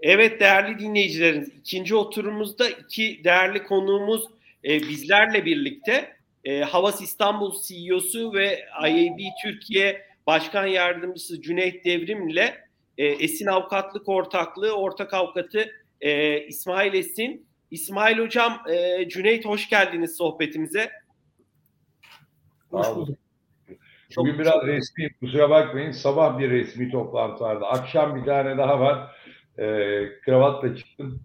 Evet değerli dinleyicilerimiz ikinci oturumumuzda iki değerli konuğumuz e, bizlerle birlikte e, Havas İstanbul CEO'su ve IAB Türkiye Başkan Yardımcısı Cüneyt Devrim ile e, Esin Avukatlık Ortaklığı ortak avukatı e, İsmail Esin. İsmail Hocam, e, Cüneyt hoş geldiniz sohbetimize. Hoş bulduk. Bugün biraz resmi, kusura bakmayın. Sabah bir resmi toplantı vardı. Akşam bir tane daha var. E, kravatla çıktım.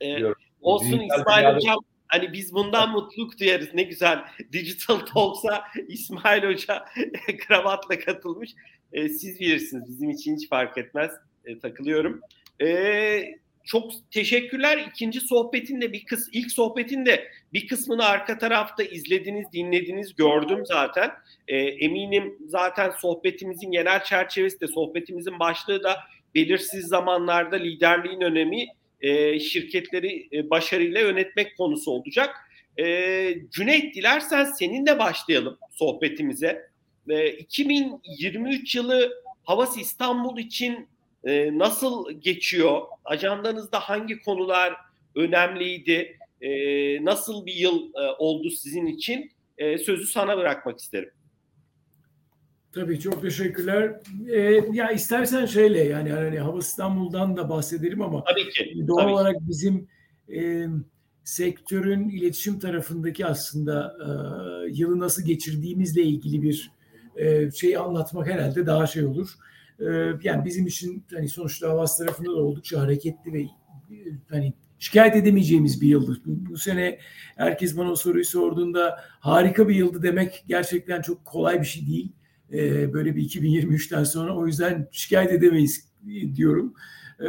E, olsun İsmail dünyada... Hocam. Hani biz bundan mutluluk duyarız. Ne güzel. Digital Talks'a İsmail Hoca kravatla katılmış. E, siz bilirsiniz. Bizim için hiç fark etmez. E, takılıyorum. E, çok teşekkürler. İkinci sohbetinde bir kız, ilk sohbetinde bir kısmını arka tarafta izlediniz, dinlediniz, gördüm zaten. E, eminim zaten sohbetimizin genel çerçevesi de sohbetimizin başlığı da belirsiz zamanlarda liderliğin önemi e, şirketleri e, başarıyla yönetmek konusu olacak. E, Cüneyt dilersen seninle başlayalım sohbetimize. E, 2023 yılı Havas İstanbul için e, nasıl geçiyor? Ajandanızda hangi konular önemliydi? E, nasıl bir yıl e, oldu sizin için? E, sözü sana bırakmak isterim. Tabii çok teşekkürler. Ee, ya istersen şeyle yani hani Hava İstanbul'dan da bahsedelim ama tabii ki, doğal tabii olarak ki. bizim e, sektörün iletişim tarafındaki aslında e, yılı nasıl geçirdiğimizle ilgili bir e, şey anlatmak herhalde daha şey olur. E, yani bizim için hani sonuçta Havas tarafında da oldukça hareketli ve hani şikayet edemeyeceğimiz bir yıldır. Bu, bu sene herkes bana o soruyu sorduğunda harika bir yıldı demek gerçekten çok kolay bir şey değil e, böyle bir 2023'ten sonra o yüzden şikayet edemeyiz diyorum. E,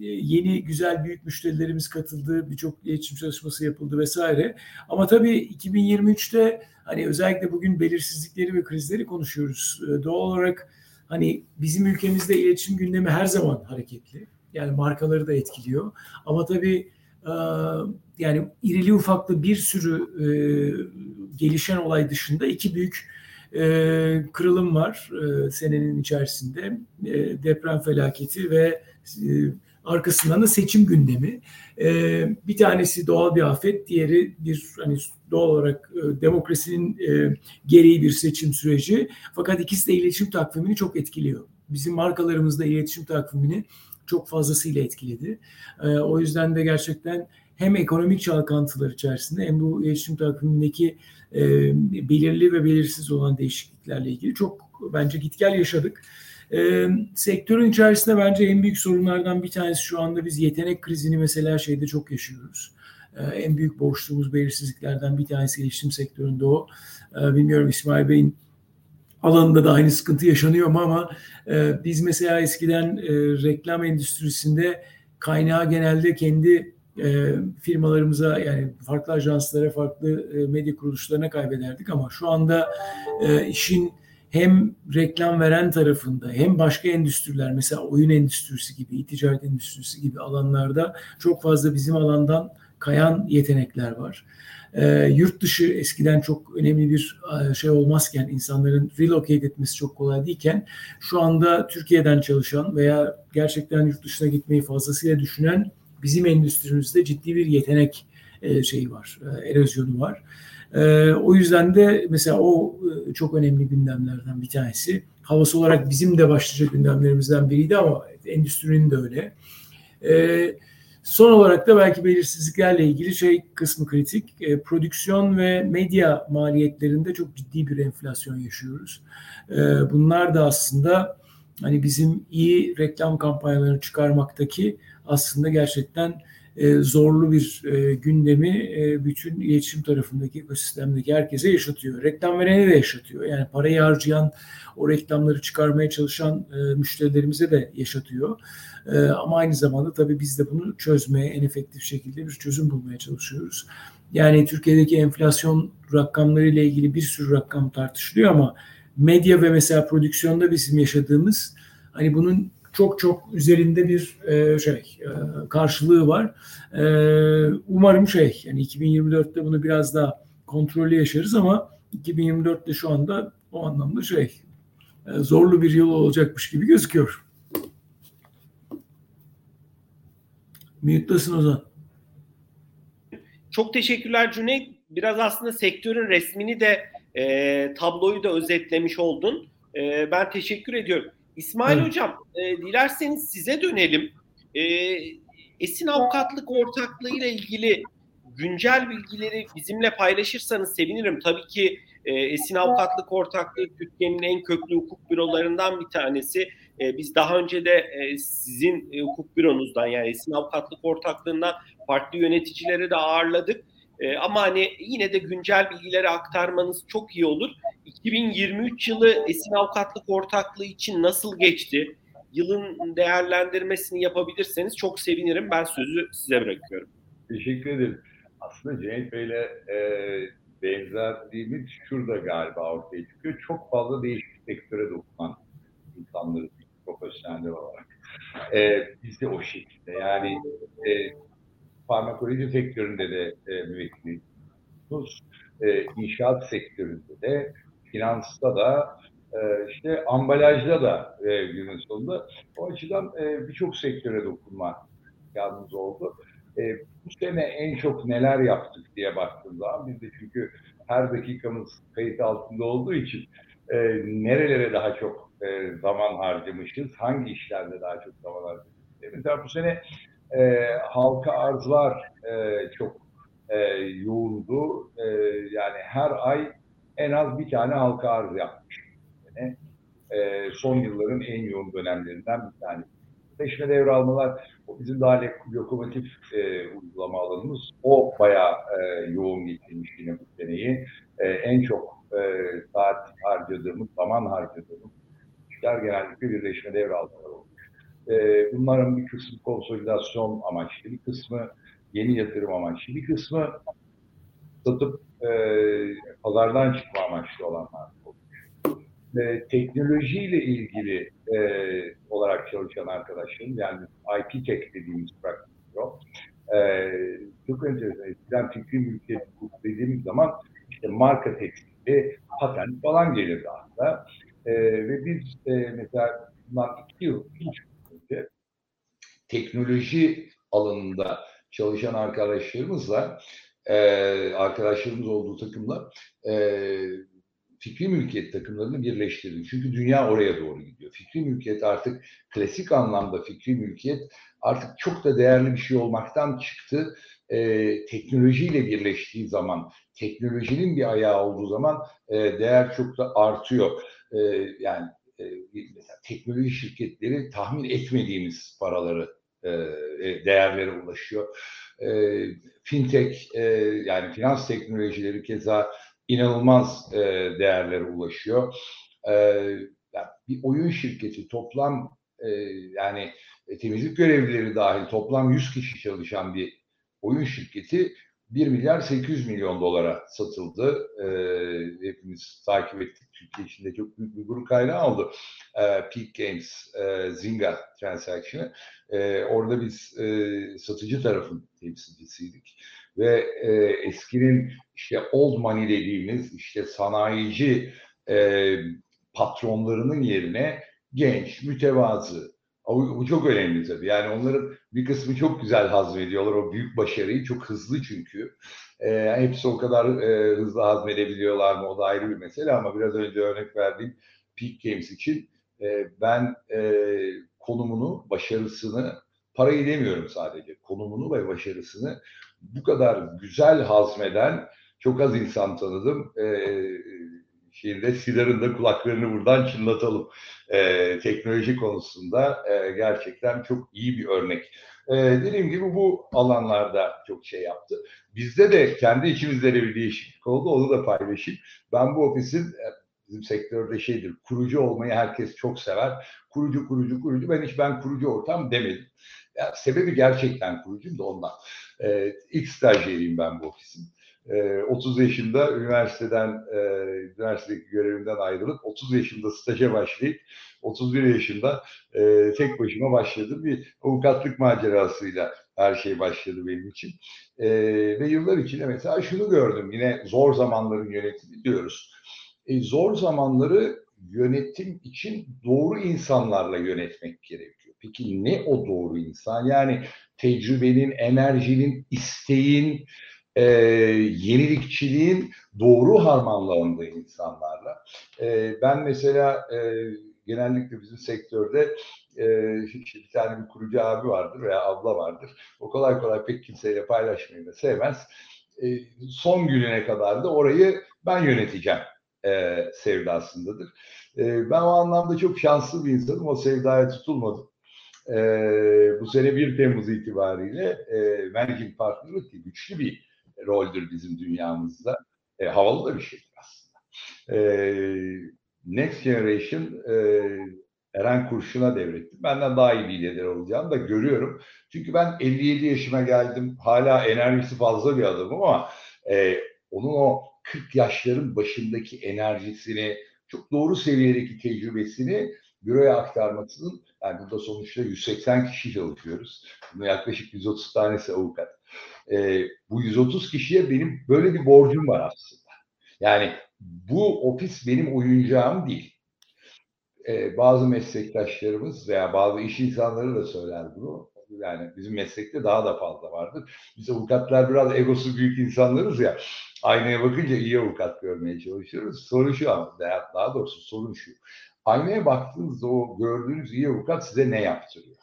yeni güzel büyük müşterilerimiz katıldı, birçok iletişim çalışması yapıldı vesaire. Ama tabii 2023'te hani özellikle bugün belirsizlikleri ve krizleri konuşuyoruz. E, doğal olarak hani bizim ülkemizde iletişim gündemi her zaman hareketli. Yani markaları da etkiliyor. Ama tabii e, yani irili ufaklı bir sürü e, gelişen olay dışında iki büyük e, kırılım var e, senenin içerisinde. E, deprem felaketi ve e, arkasından da seçim gündemi. E, bir tanesi doğal bir afet, diğeri bir hani doğal olarak e, demokrasinin e, gereği bir seçim süreci. Fakat ikisi de iletişim takvimini çok etkiliyor. Bizim markalarımızda iletişim takvimini çok fazlasıyla etkiledi. E, o yüzden de gerçekten hem ekonomik çalkantılar içerisinde hem bu iletişim takvimindeki e, belirli ve belirsiz olan değişikliklerle ilgili çok bence git gel yaşadık. E, sektörün içerisinde bence en büyük sorunlardan bir tanesi şu anda biz yetenek krizini mesela şeyde çok yaşıyoruz. E, en büyük boşluğumuz belirsizliklerden bir tanesi iletişim sektöründe o. E, bilmiyorum İsmail Bey'in alanında da aynı sıkıntı yaşanıyor mu ama e, biz mesela eskiden e, reklam endüstrisinde kaynağı genelde kendi e, firmalarımıza yani farklı ajanslara, farklı e, medya kuruluşlarına kaybederdik ama şu anda e, işin hem reklam veren tarafında hem başka endüstriler mesela oyun endüstrisi gibi, ticaret endüstrisi gibi alanlarda çok fazla bizim alandan kayan yetenekler var. E, yurt dışı eskiden çok önemli bir e, şey olmazken insanların relocate etmesi çok kolay değilken şu anda Türkiye'den çalışan veya gerçekten yurt dışına gitmeyi fazlasıyla düşünen bizim endüstrimizde ciddi bir yetenek e, şeyi var, e, erozyonu var. E, o yüzden de mesela o çok önemli gündemlerden bir tanesi. Havası olarak bizim de başlıca gündemlerimizden biriydi ama endüstrinin de öyle. Son olarak da belki belirsizliklerle ilgili şey kısmı kritik. E, prodüksiyon ve medya maliyetlerinde çok ciddi bir enflasyon yaşıyoruz. Bunlar da aslında hani bizim iyi reklam kampanyalarını çıkarmaktaki aslında gerçekten e, zorlu bir e, gündemi e, bütün iletişim tarafındaki ekosistemdeki herkese yaşatıyor. Reklam verene de yaşatıyor. Yani parayı harcayan, o reklamları çıkarmaya çalışan e, müşterilerimize de yaşatıyor. E, ama aynı zamanda tabii biz de bunu çözmeye, en efektif şekilde bir çözüm bulmaya çalışıyoruz. Yani Türkiye'deki enflasyon rakamları ile ilgili bir sürü rakam tartışılıyor ama medya ve mesela prodüksiyonda bizim yaşadığımız hani bunun çok çok üzerinde bir e, şey e, karşılığı var. E, umarım şey yani 2024'te bunu biraz daha kontrollü yaşarız ama 2024'te şu anda o anlamda şey zorlu bir yıl olacakmış gibi gözüküyor. Mute'lasın Ozan. Çok teşekkürler Cüneyt. Biraz aslında sektörün resmini de e, tabloyu da özetlemiş oldun. E, ben teşekkür ediyorum. İsmail evet. Hocam e, dilerseniz size dönelim. E, Esin Avukatlık Ortaklığı ile ilgili güncel bilgileri bizimle paylaşırsanız sevinirim. Tabii ki e, Esin Avukatlık Ortaklığı Türkiye'nin en köklü hukuk bürolarından bir tanesi. E, biz daha önce de e, sizin e, hukuk büronuzdan yani Esin Avukatlık Ortaklığı'ndan farklı yöneticileri de ağırladık. E, ama hani yine de güncel bilgileri aktarmanız çok iyi olur. 2023 yılı Esin Avukatlık Ortaklığı için nasıl geçti? Yılın değerlendirmesini yapabilirseniz çok sevinirim. Ben sözü size bırakıyorum. Teşekkür ederim. Aslında Cenk Bey'le e, benzerliğimiz şurada galiba ortaya çıkıyor. Çok fazla değişik sektöre dokunan insanları profesyoneller olarak. E, biz de o şekilde yani e, farmakoloji sektöründe de e, müvekkiliyiz. E, inşaat sektöründe de, finansta da, e, işte ambalajda da e, günün sonunda. O açıdan e, birçok sektöre dokunma yalnız oldu. E, bu sene en çok neler yaptık diye baktığım zaman biz de çünkü her dakikamız kayıt altında olduğu için e, nerelere daha çok e, zaman harcamışız, hangi işlerde daha çok zaman harcamışız. Mesela bu sene e, halka arzlar e, çok e, yoğundu. E, yani her ay en az bir tane halka arz yapmış. Yani, e, son yılların en yoğun dönemlerinden bir tanesi. Seçme devralmalar, o bizim daha lokomotif e, uygulama alanımız. O bayağı e, yoğun geçirmiş yine bu seneyi. E, en çok e, saat harcadığımız, zaman harcadığımız işler genellikle birleşme devralmalar oldu. E, bunların bir kısmı konsolidasyon amaçlı, bir kısmı yeni yatırım amaçlı, bir kısmı satıp e, pazardan çıkma amaçlı olanlar olmuş. E, teknolojiyle ilgili e, olarak çalışan arkadaşlarım, yani IP Tech dediğimiz practice e, çok enteresan. Eskiden fikri mülkiyet dediğimiz zaman işte marka tekstili, patent falan gelirdi aslında. E, ve biz e, mesela bundan iki yıl, iki önce teknoloji alanında çalışan arkadaşlarımızla e, arkadaşlarımız olduğu takımla e, fikri mülkiyet takımlarını birleştirdik. Çünkü dünya oraya doğru gidiyor. Fikri mülkiyet artık klasik anlamda fikri mülkiyet artık çok da değerli bir şey olmaktan çıktı. E, teknolojiyle birleştiği zaman, teknolojinin bir ayağı olduğu zaman e, değer çok da artıyor. E, yani e, mesela teknoloji şirketleri tahmin etmediğimiz paraları e, e, değerlere ulaşıyor. Fintech yani finans teknolojileri keza inanılmaz değerlere ulaşıyor. Bir oyun şirketi toplam yani temizlik görevlileri dahil toplam 100 kişi çalışan bir oyun şirketi 1 milyar 800 milyon dolara satıldı. E, hepimiz takip ettik. Türkiye içinde çok büyük bir grup kaynağı oldu. E, Peak Games, e, Zynga transaction'ı. E, orada biz e, satıcı tarafın temsilcisiydik. Ve e, eskinin işte old money dediğimiz işte sanayici e, patronlarının yerine genç, mütevazı, bu çok önemli tabii. Yani onların bir kısmı çok güzel hazmediyorlar o büyük başarıyı. Çok hızlı çünkü. E, hepsi o kadar e, hızlı hazmedebiliyorlar mı o da ayrı bir mesele ama biraz önce örnek verdiğim Peak Games için e, ben e, konumunu, başarısını, parayı demiyorum sadece, konumunu ve başarısını bu kadar güzel hazmeden çok az insan tanıdım. E, şeyinde Sidar'ın da kulaklarını buradan çınlatalım. E, teknoloji konusunda e, gerçekten çok iyi bir örnek. E, dediğim gibi bu alanlarda çok şey yaptı. Bizde de kendi içimizde de bir değişiklik oldu. Onu da paylaşayım. Ben bu ofisin e, bizim sektörde şeydir. Kurucu olmayı herkes çok sever. Kurucu, kurucu, kurucu. Ben hiç ben kurucu ortam demedim. Yani sebebi gerçekten kurucuyum da ondan. Ee, ilk stajyeriyim ben bu ofisin. 30 ee, yaşında üniversiteden, e, üniversitedeki görevimden ayrılıp 30 yaşında staja başlayıp 31 yaşında e, tek başıma başladım. Bir avukatlık macerasıyla her şey başladı benim için. E, ve yıllar içinde mesela şunu gördüm. Yine zor zamanların yönetimi diyoruz. Zor zamanları yönetim için doğru insanlarla yönetmek gerekiyor. Peki ne o doğru insan? Yani tecrübenin, enerjinin, isteğin, e, yenilikçiliğin doğru harmanlandığı insanlarla. E, ben mesela e, genellikle bizim sektörde e, işte bir tane bir kurucu abi vardır veya abla vardır. O kolay kolay pek kimseyle paylaşmayı da sevmez. E, son gününe kadar da orayı ben yöneteceğim e, sevdasındadır. E, ben o anlamda çok şanslı bir insanım. O sevdaya tutulmadım. E, bu sene 1 Temmuz itibariyle e, Managing Partner'lık güçlü bir roldür bizim dünyamızda. E, havalı da bir şeydir aslında. E, Next Generation e, Eren Kurşun'a devrettim. Benden daha iyi bir lider olacağını da görüyorum. Çünkü ben 57 yaşıma geldim. Hala enerjisi fazla bir adamım ama e, onun o 40 yaşların başındaki enerjisini, çok doğru seviyedeki tecrübesini büroya aktarmasının, yani burada sonuçta 180 kişi çalışıyoruz. Bunun yaklaşık 130 tanesi avukat. E, bu 130 kişiye benim böyle bir borcum var aslında. Yani bu ofis benim oyuncağım değil. Ee, bazı meslektaşlarımız veya bazı iş insanları da söyler bunu. Yani bizim meslekte daha da fazla vardır. Biz avukatlar biraz egosu büyük insanlarız ya. Aynaya bakınca iyi avukat görmeye çalışıyoruz. Sorun şu ama daha doğrusu sorun şu. Aynaya baktığınızda o gördüğünüz iyi avukat size ne yaptırıyor?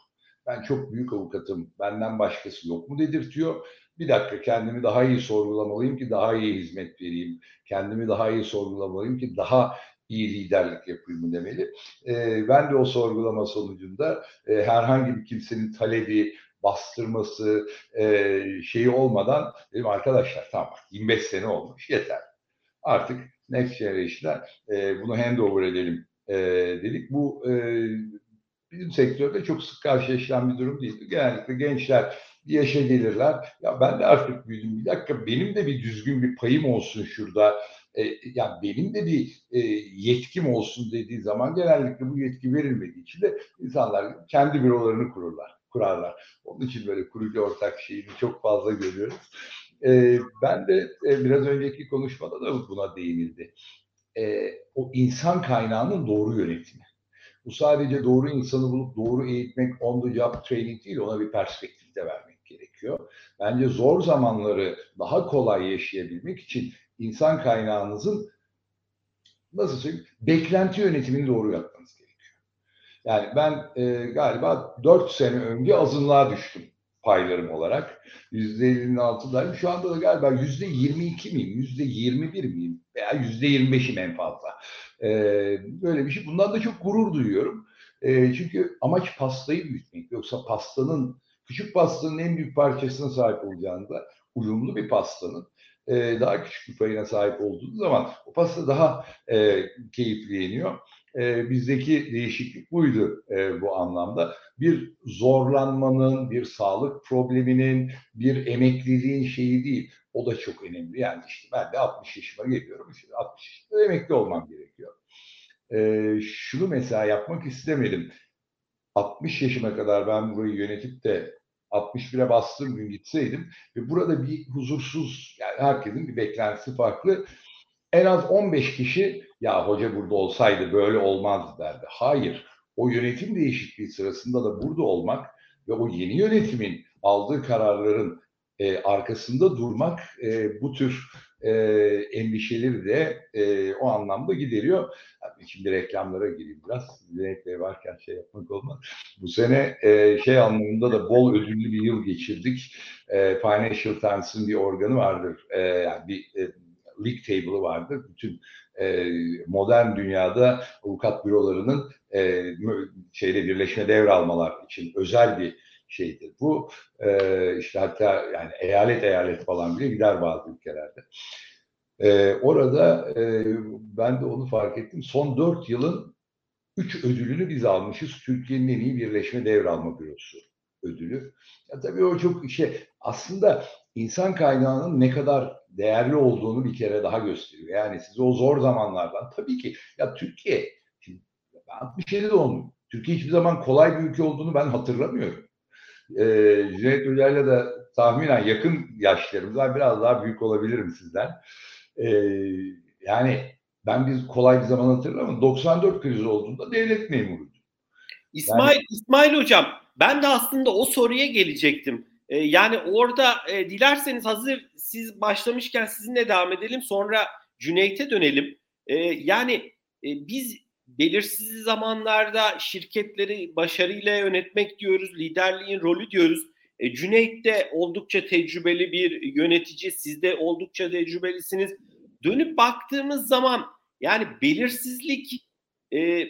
Ben çok büyük avukatım, benden başkası yok mu dedirtiyor bir dakika kendimi daha iyi sorgulamalıyım ki daha iyi hizmet vereyim. Kendimi daha iyi sorgulamalıyım ki daha iyi liderlik yapayım demeli. E, ben de o sorgulama sonucunda e, herhangi bir kimsenin talebi, bastırması e, şeyi olmadan dedim arkadaşlar tamam 25 sene olmuş yeter. Artık Next Generation'a e, bunu handover edelim e, dedik. Bu e, bizim sektörde çok sık karşılaşılan bir durum değil. Genellikle gençler bir yaşa gelirler. Ya ben de artık büyüdüm. Bir dakika benim de bir düzgün bir payım olsun şurada. E, ya benim de bir e, yetkim olsun dediği zaman genellikle bu yetki verilmediği için de insanlar kendi bürolarını kururlar, kurarlar. Onun için böyle kurucu ortak şeyini çok fazla görüyoruz. E, ben de e, biraz önceki konuşmada da buna değinildi. E, o insan kaynağının doğru yönetimi. Bu sadece doğru insanı bulup doğru eğitmek, on the job training değil, ona bir perspektif de vermek gerekiyor. Bence zor zamanları daha kolay yaşayabilmek için insan kaynağınızın nasıl söyleyeyim beklenti yönetimini doğru yapmanız gerekiyor. Yani ben e, galiba 4 sene önce azınlığa düştüm paylarım olarak. %50'nin altındayım. Şu anda da galiba %22 miyim, %21 miyim veya %25'im en fazla. Ee, böyle bir şey. Bundan da çok gurur duyuyorum. Ee, çünkü amaç pastayı büyütmek. Yoksa pastanın küçük pastanın en büyük parçasına sahip olacağında uyumlu bir pastanın e, daha küçük bir payına sahip olduğunuz zaman o pasta daha e, keyifli yeniyor. E, bizdeki değişiklik buydu e, bu anlamda. Bir zorlanmanın, bir sağlık probleminin, bir emekliliğin şeyi değil. O da çok önemli. Yani işte ben de 60 yaşıma geliyorum. İşte 60 yaşında emekli olmam gerekiyor. E, şunu mesela yapmak istemedim. 60 yaşıma kadar ben burayı yönetip de 61'e bastığım gün gitseydim ve burada bir huzursuz yani herkesin bir beklentisi farklı. En az 15 kişi ya hoca burada olsaydı böyle olmazdı derdi. Hayır. O yönetim değişikliği sırasında da burada olmak ve o yeni yönetimin aldığı kararların e, arkasında durmak e, bu tür e, endişeleri de e, o anlamda gideriyor. Şimdi reklamlara gireyim biraz. Bey varken şey yapmak olmaz. Bu sene e, şey anlamında da bol ödüllü bir yıl geçirdik. E, Financial Times'ın bir organı vardır. E, yani bir e, league table'ı vardır. Bütün e, modern dünyada avukat bürolarının e, şeyle birleşme devralmalar için özel bir şeydir. Bu e, işte hatta yani eyalet eyalet falan bile gider bazı ülkelerde. E, orada e, ben de onu fark ettim. Son dört yılın üç ödülünü biz almışız. Türkiye'nin en iyi birleşme devralma bürosu ödülü. Ya tabii o çok şey aslında insan kaynağının ne kadar değerli olduğunu bir kere daha gösteriyor. Yani siz o zor zamanlardan tabii ki ya Türkiye şimdi ben 67 doğumluyum. Türkiye hiçbir zaman kolay bir ülke olduğunu ben hatırlamıyorum e, Cüneyt Hoca'yla da tahminen yakın yaşlarımız Biraz daha büyük olabilirim sizden. E, yani ben bir kolay bir zaman hatırlamam. 94 krizi olduğunda devlet memuruydum. İsmail, yani, İsmail Hocam ben de aslında o soruya gelecektim. E, yani orada e, dilerseniz hazır siz başlamışken sizinle devam edelim. Sonra Cüneyt'e dönelim. E, yani e, biz belirsiz zamanlarda şirketleri başarıyla yönetmek diyoruz, liderliğin rolü diyoruz. E, Cüneyt de oldukça tecrübeli bir yönetici, siz de oldukça tecrübelisiniz. Dönüp baktığımız zaman yani belirsizlik e,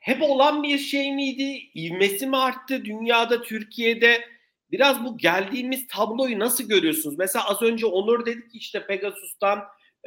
hep olan bir şey miydi? İvmesi mi arttı dünyada, Türkiye'de? Biraz bu geldiğimiz tabloyu nasıl görüyorsunuz? Mesela az önce Onur dedik işte Pegasus'tan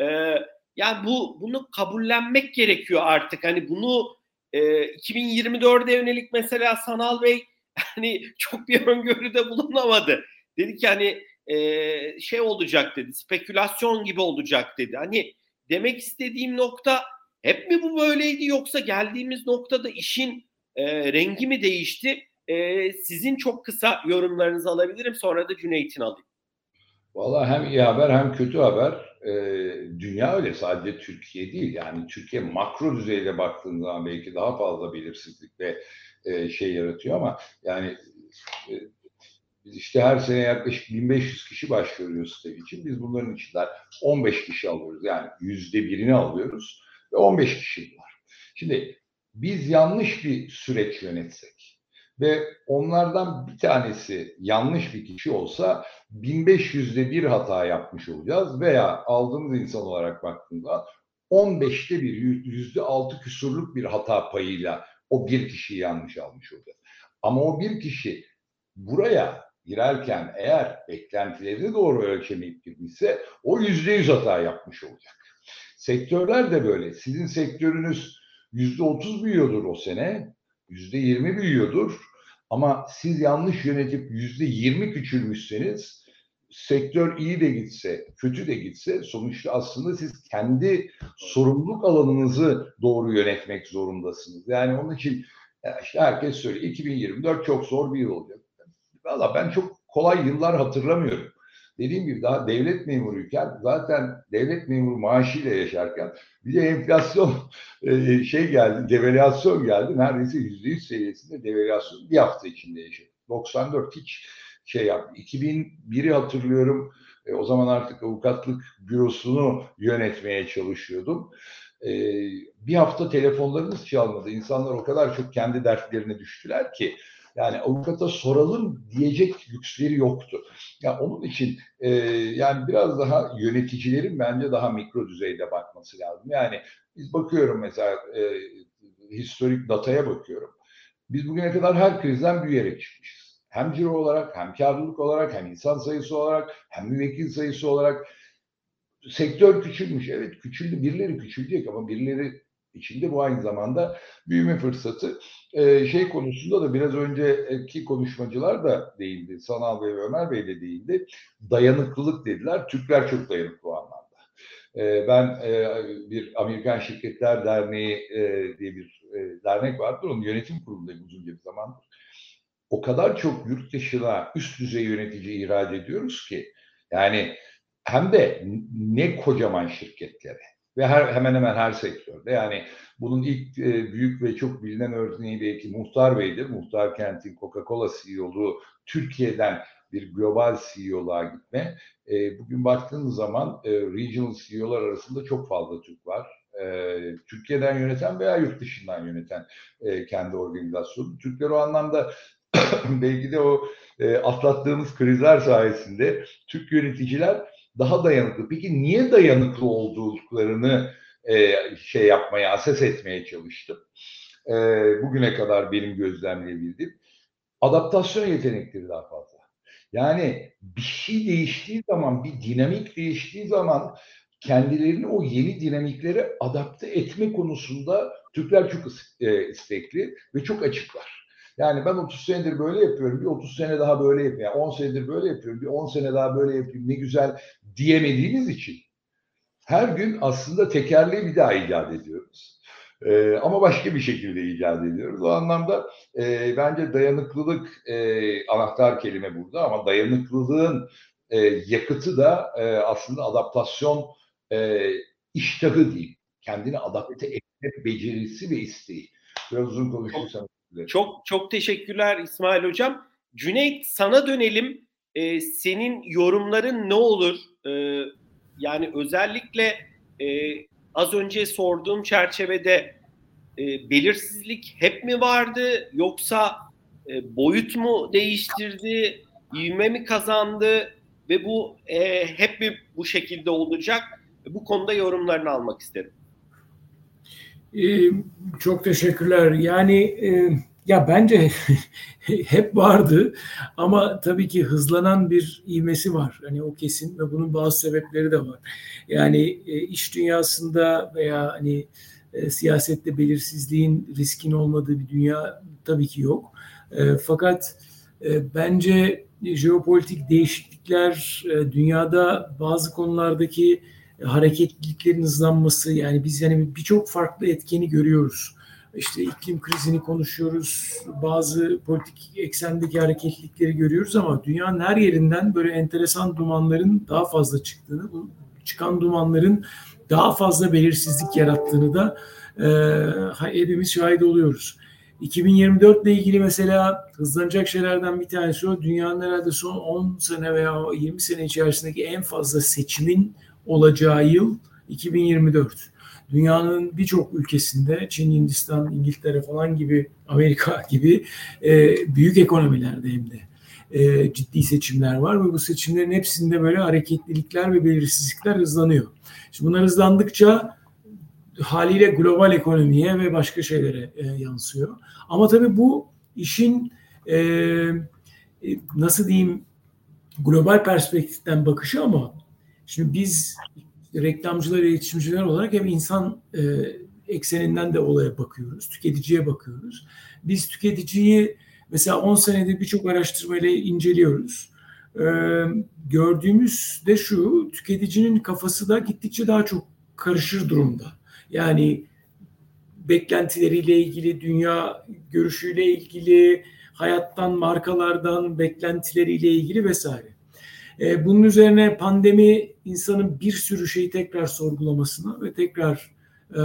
e, yani bu bunu kabullenmek gerekiyor artık. Hani bunu e, 2024'e yönelik mesela Sanal Bey hani çok bir öngörüde bulunamadı. Dedi ki hani e, şey olacak dedi, spekülasyon gibi olacak dedi. Hani demek istediğim nokta hep mi bu böyleydi yoksa geldiğimiz noktada işin e, rengi mi değişti? E, sizin çok kısa yorumlarınızı alabilirim sonra da Cüneyt'in alayım. Valla hem iyi haber hem kötü haber. E, dünya öyle sadece Türkiye değil. Yani Türkiye makro düzeyde baktığın zaman belki daha fazla belirsizlik ve e, şey yaratıyor ama yani e, biz işte her sene yaklaşık 1500 kişi başvuruyor site için. Biz bunların içinden 15 kişi alıyoruz. Yani yüzde birini alıyoruz ve 15 kişi var. Şimdi biz yanlış bir süreç yönetsek ve onlardan bir tanesi yanlış bir kişi olsa 1500'de bir hata yapmış olacağız veya aldığımız insan olarak baktığımda 15'te bir yüzde altı küsurluk bir hata payıyla o bir kişiyi yanlış almış olacağız. Ama o bir kişi buraya girerken eğer beklentilerini doğru ölçemeyip girmişse o yüzde yüz hata yapmış olacak. Sektörler de böyle. Sizin sektörünüz yüzde otuz büyüyordur o sene, yüzde yirmi büyüyordur. Ama siz yanlış yönetip yüzde yirmi küçülmüşseniz sektör iyi de gitse, kötü de gitse sonuçta aslında siz kendi sorumluluk alanınızı doğru yönetmek zorundasınız. Yani onun için işte herkes söylüyor 2024 çok zor bir yıl olacak. Valla ben çok kolay yıllar hatırlamıyorum. Dediğim gibi daha devlet memuruyken zaten devlet memuru maaşıyla yaşarken bir de enflasyon e, şey geldi, devalüasyon geldi. Neredeyse yüzde yüz seviyesinde devalüasyon bir hafta içinde yaşadık. 94 hiç şey yaptı. 2001'i hatırlıyorum. E, o zaman artık avukatlık bürosunu yönetmeye çalışıyordum. E, bir hafta telefonlarımız çalmadı. İnsanlar o kadar çok kendi dertlerine düştüler ki yani avukata soralım diyecek lüksleri yoktu. Ya yani onun için e, yani biraz daha yöneticilerin bence daha mikro düzeyde bakması lazım. Yani biz bakıyorum mesela e, historik dataya bakıyorum. Biz bugüne kadar her krizden büyüyerek çıkmışız. Hem ciro olarak, hem karlılık olarak, hem insan sayısı olarak, hem müvekkil sayısı olarak sektör küçülmüş. Evet küçüldü, birileri küçülecek ama birileri içinde bu aynı zamanda büyüme fırsatı. Ee, şey konusunda da biraz önceki konuşmacılar da değindi. Sanal Bey ve Ömer Bey de değindi. Dayanıklılık dediler. Türkler çok dayanıklı o anlamda. Ee, ben e, bir Amerikan Şirketler Derneği e, diye bir e, dernek vardır. Onun yönetim kurulundayım uzunca bir zamandır. O kadar çok yurt dışına üst düzey yönetici ihraç ediyoruz ki yani hem de ne kocaman şirketlere ve her, hemen hemen her sektörde. Yani bunun ilk e, büyük ve çok bilinen örneği belki Muhtar Bey'dir. Muhtar Kent'in Coca-Cola CEO'luğu Türkiye'den bir global CEO'luğa gitme. E, bugün baktığınız zaman e, regional CEO'lar arasında çok fazla Türk var. E, Türkiye'den yöneten veya yurt dışından yöneten e, kendi organizasyonu. Türkler o anlamda belki de o e, atlattığımız krizler sayesinde Türk yöneticiler daha dayanıklı. Peki niye dayanıklı olduklarını e, şey yapmaya, ases etmeye çalıştım. E, bugüne kadar benim gözlemleyebildiğim adaptasyon yetenekleri daha fazla. Yani bir şey değiştiği zaman, bir dinamik değiştiği zaman kendilerini o yeni dinamiklere adapte etme konusunda Türkler çok e, istekli ve çok açıklar. Yani ben 30 senedir böyle yapıyorum, bir 30 sene daha böyle yapayım. Yani 10 senedir böyle yapıyorum, bir 10 sene daha böyle yapayım. Ne güzel diyemediğimiz için her gün aslında tekerleği bir daha icat ediyoruz. Ee, ama başka bir şekilde icat ediyoruz. O anlamda e, bence dayanıklılık e, anahtar kelime burada ama dayanıklılığın e, yakıtı da e, aslında adaptasyon e, iştahı diyeyim. Kendini adapte etme becerisi ve isteği. Biraz uzun konuşursam Çok çok teşekkürler İsmail Hocam. Cüneyt sana dönelim. Ee, senin yorumların ne olur? Ee, yani özellikle e, az önce sorduğum çerçevede e, belirsizlik hep mi vardı yoksa e, boyut mu değiştirdi, ivme mi kazandı ve bu e, hep mi bu şekilde olacak? Bu konuda yorumlarını almak isterim. Ee, çok teşekkürler. Yani e, ya bence hep vardı ama tabii ki hızlanan bir ivmesi var. Hani o kesin ve bunun bazı sebepleri de var. Yani e, iş dünyasında veya hani e, siyasette belirsizliğin riskin olmadığı bir dünya tabii ki yok. Fakat bence jeopolitik değişiklikler dünyada bazı konulardaki hareketliliklerin hızlanması yani biz yani birçok farklı etkeni görüyoruz. İşte iklim krizini konuşuyoruz, bazı politik eksendeki hareketlilikleri görüyoruz ama dünyanın her yerinden böyle enteresan dumanların daha fazla çıktığını, bu çıkan dumanların daha fazla belirsizlik yarattığını da e, hepimiz şahit oluyoruz. 2024 ile ilgili mesela hızlanacak şeylerden bir tanesi o. Dünyanın herhalde son 10 sene veya 20 sene içerisindeki en fazla seçimin olacağı yıl 2024. Dünyanın birçok ülkesinde Çin, Hindistan, İngiltere falan gibi Amerika gibi e, büyük ekonomilerde hem de e, ciddi seçimler var ve bu seçimlerin hepsinde böyle hareketlilikler ve belirsizlikler hızlanıyor. Şimdi bunlar hızlandıkça haliyle global ekonomiye ve başka şeylere e, yansıyor. Ama tabii bu işin e, e, nasıl diyeyim global perspektiften bakışı ama şimdi biz reklamcılar, iletişimciler olarak hem insan e, ekseninden de olaya bakıyoruz, tüketiciye bakıyoruz. Biz tüketiciyi mesela 10 senedir birçok araştırmayla inceliyoruz. E, gördüğümüz de şu, tüketicinin kafası da gittikçe daha çok karışır durumda. Yani beklentileriyle ilgili, dünya görüşüyle ilgili, hayattan, markalardan, beklentileriyle ilgili vesaire. E, bunun üzerine pandemi insanın bir sürü şeyi tekrar sorgulamasına ve tekrar e,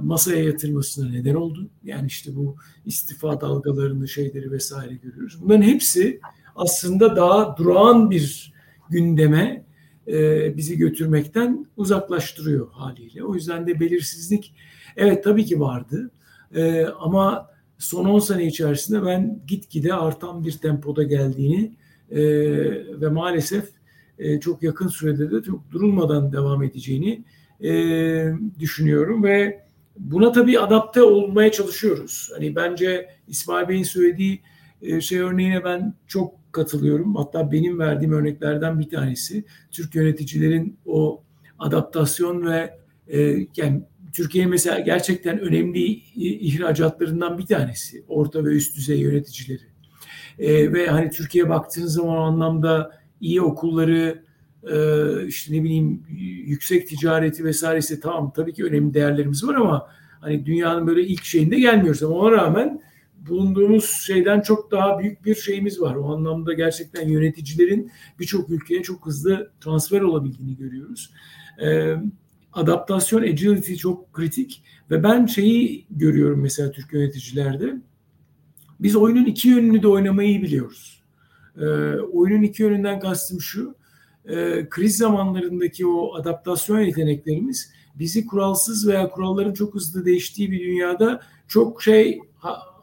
masaya yatırmasına neden oldu. Yani işte bu istifa dalgalarını, şeyleri vesaire görüyoruz. Bunların hepsi aslında daha durağan bir gündeme e, bizi götürmekten uzaklaştırıyor haliyle. O yüzden de belirsizlik evet tabii ki vardı e, ama son 10 sene içerisinde ben gitgide artan bir tempoda geldiğini e, ve maalesef e, çok yakın sürede de çok durulmadan devam edeceğini e, düşünüyorum ve buna tabii adapte olmaya çalışıyoruz. Hani bence İsmail Bey'in söylediği e, şey örneğine ben çok katılıyorum. Hatta benim verdiğim örneklerden bir tanesi Türk yöneticilerin o adaptasyon ve e, yani Türkiye mesela gerçekten önemli ihracatlarından bir tanesi orta ve üst düzey yöneticileri. E, ve hani Türkiye baktığınız zaman o anlamda iyi okulları e, işte ne bileyim yüksek ticareti vesairesi tamam tabii ki önemli değerlerimiz var ama hani dünyanın böyle ilk şeyinde gelmiyoruz ama ona rağmen bulunduğumuz şeyden çok daha büyük bir şeyimiz var. O anlamda gerçekten yöneticilerin birçok ülkeye çok hızlı transfer olabildiğini görüyoruz. Ee, adaptasyon, agility çok kritik ve ben şeyi görüyorum mesela Türk yöneticilerde. Biz oyunun iki yönünü de oynamayı biliyoruz. Ee, oyunun iki yönünden kastım şu. E, kriz zamanlarındaki o adaptasyon yeteneklerimiz bizi kuralsız veya kuralların çok hızlı değiştiği bir dünyada çok şey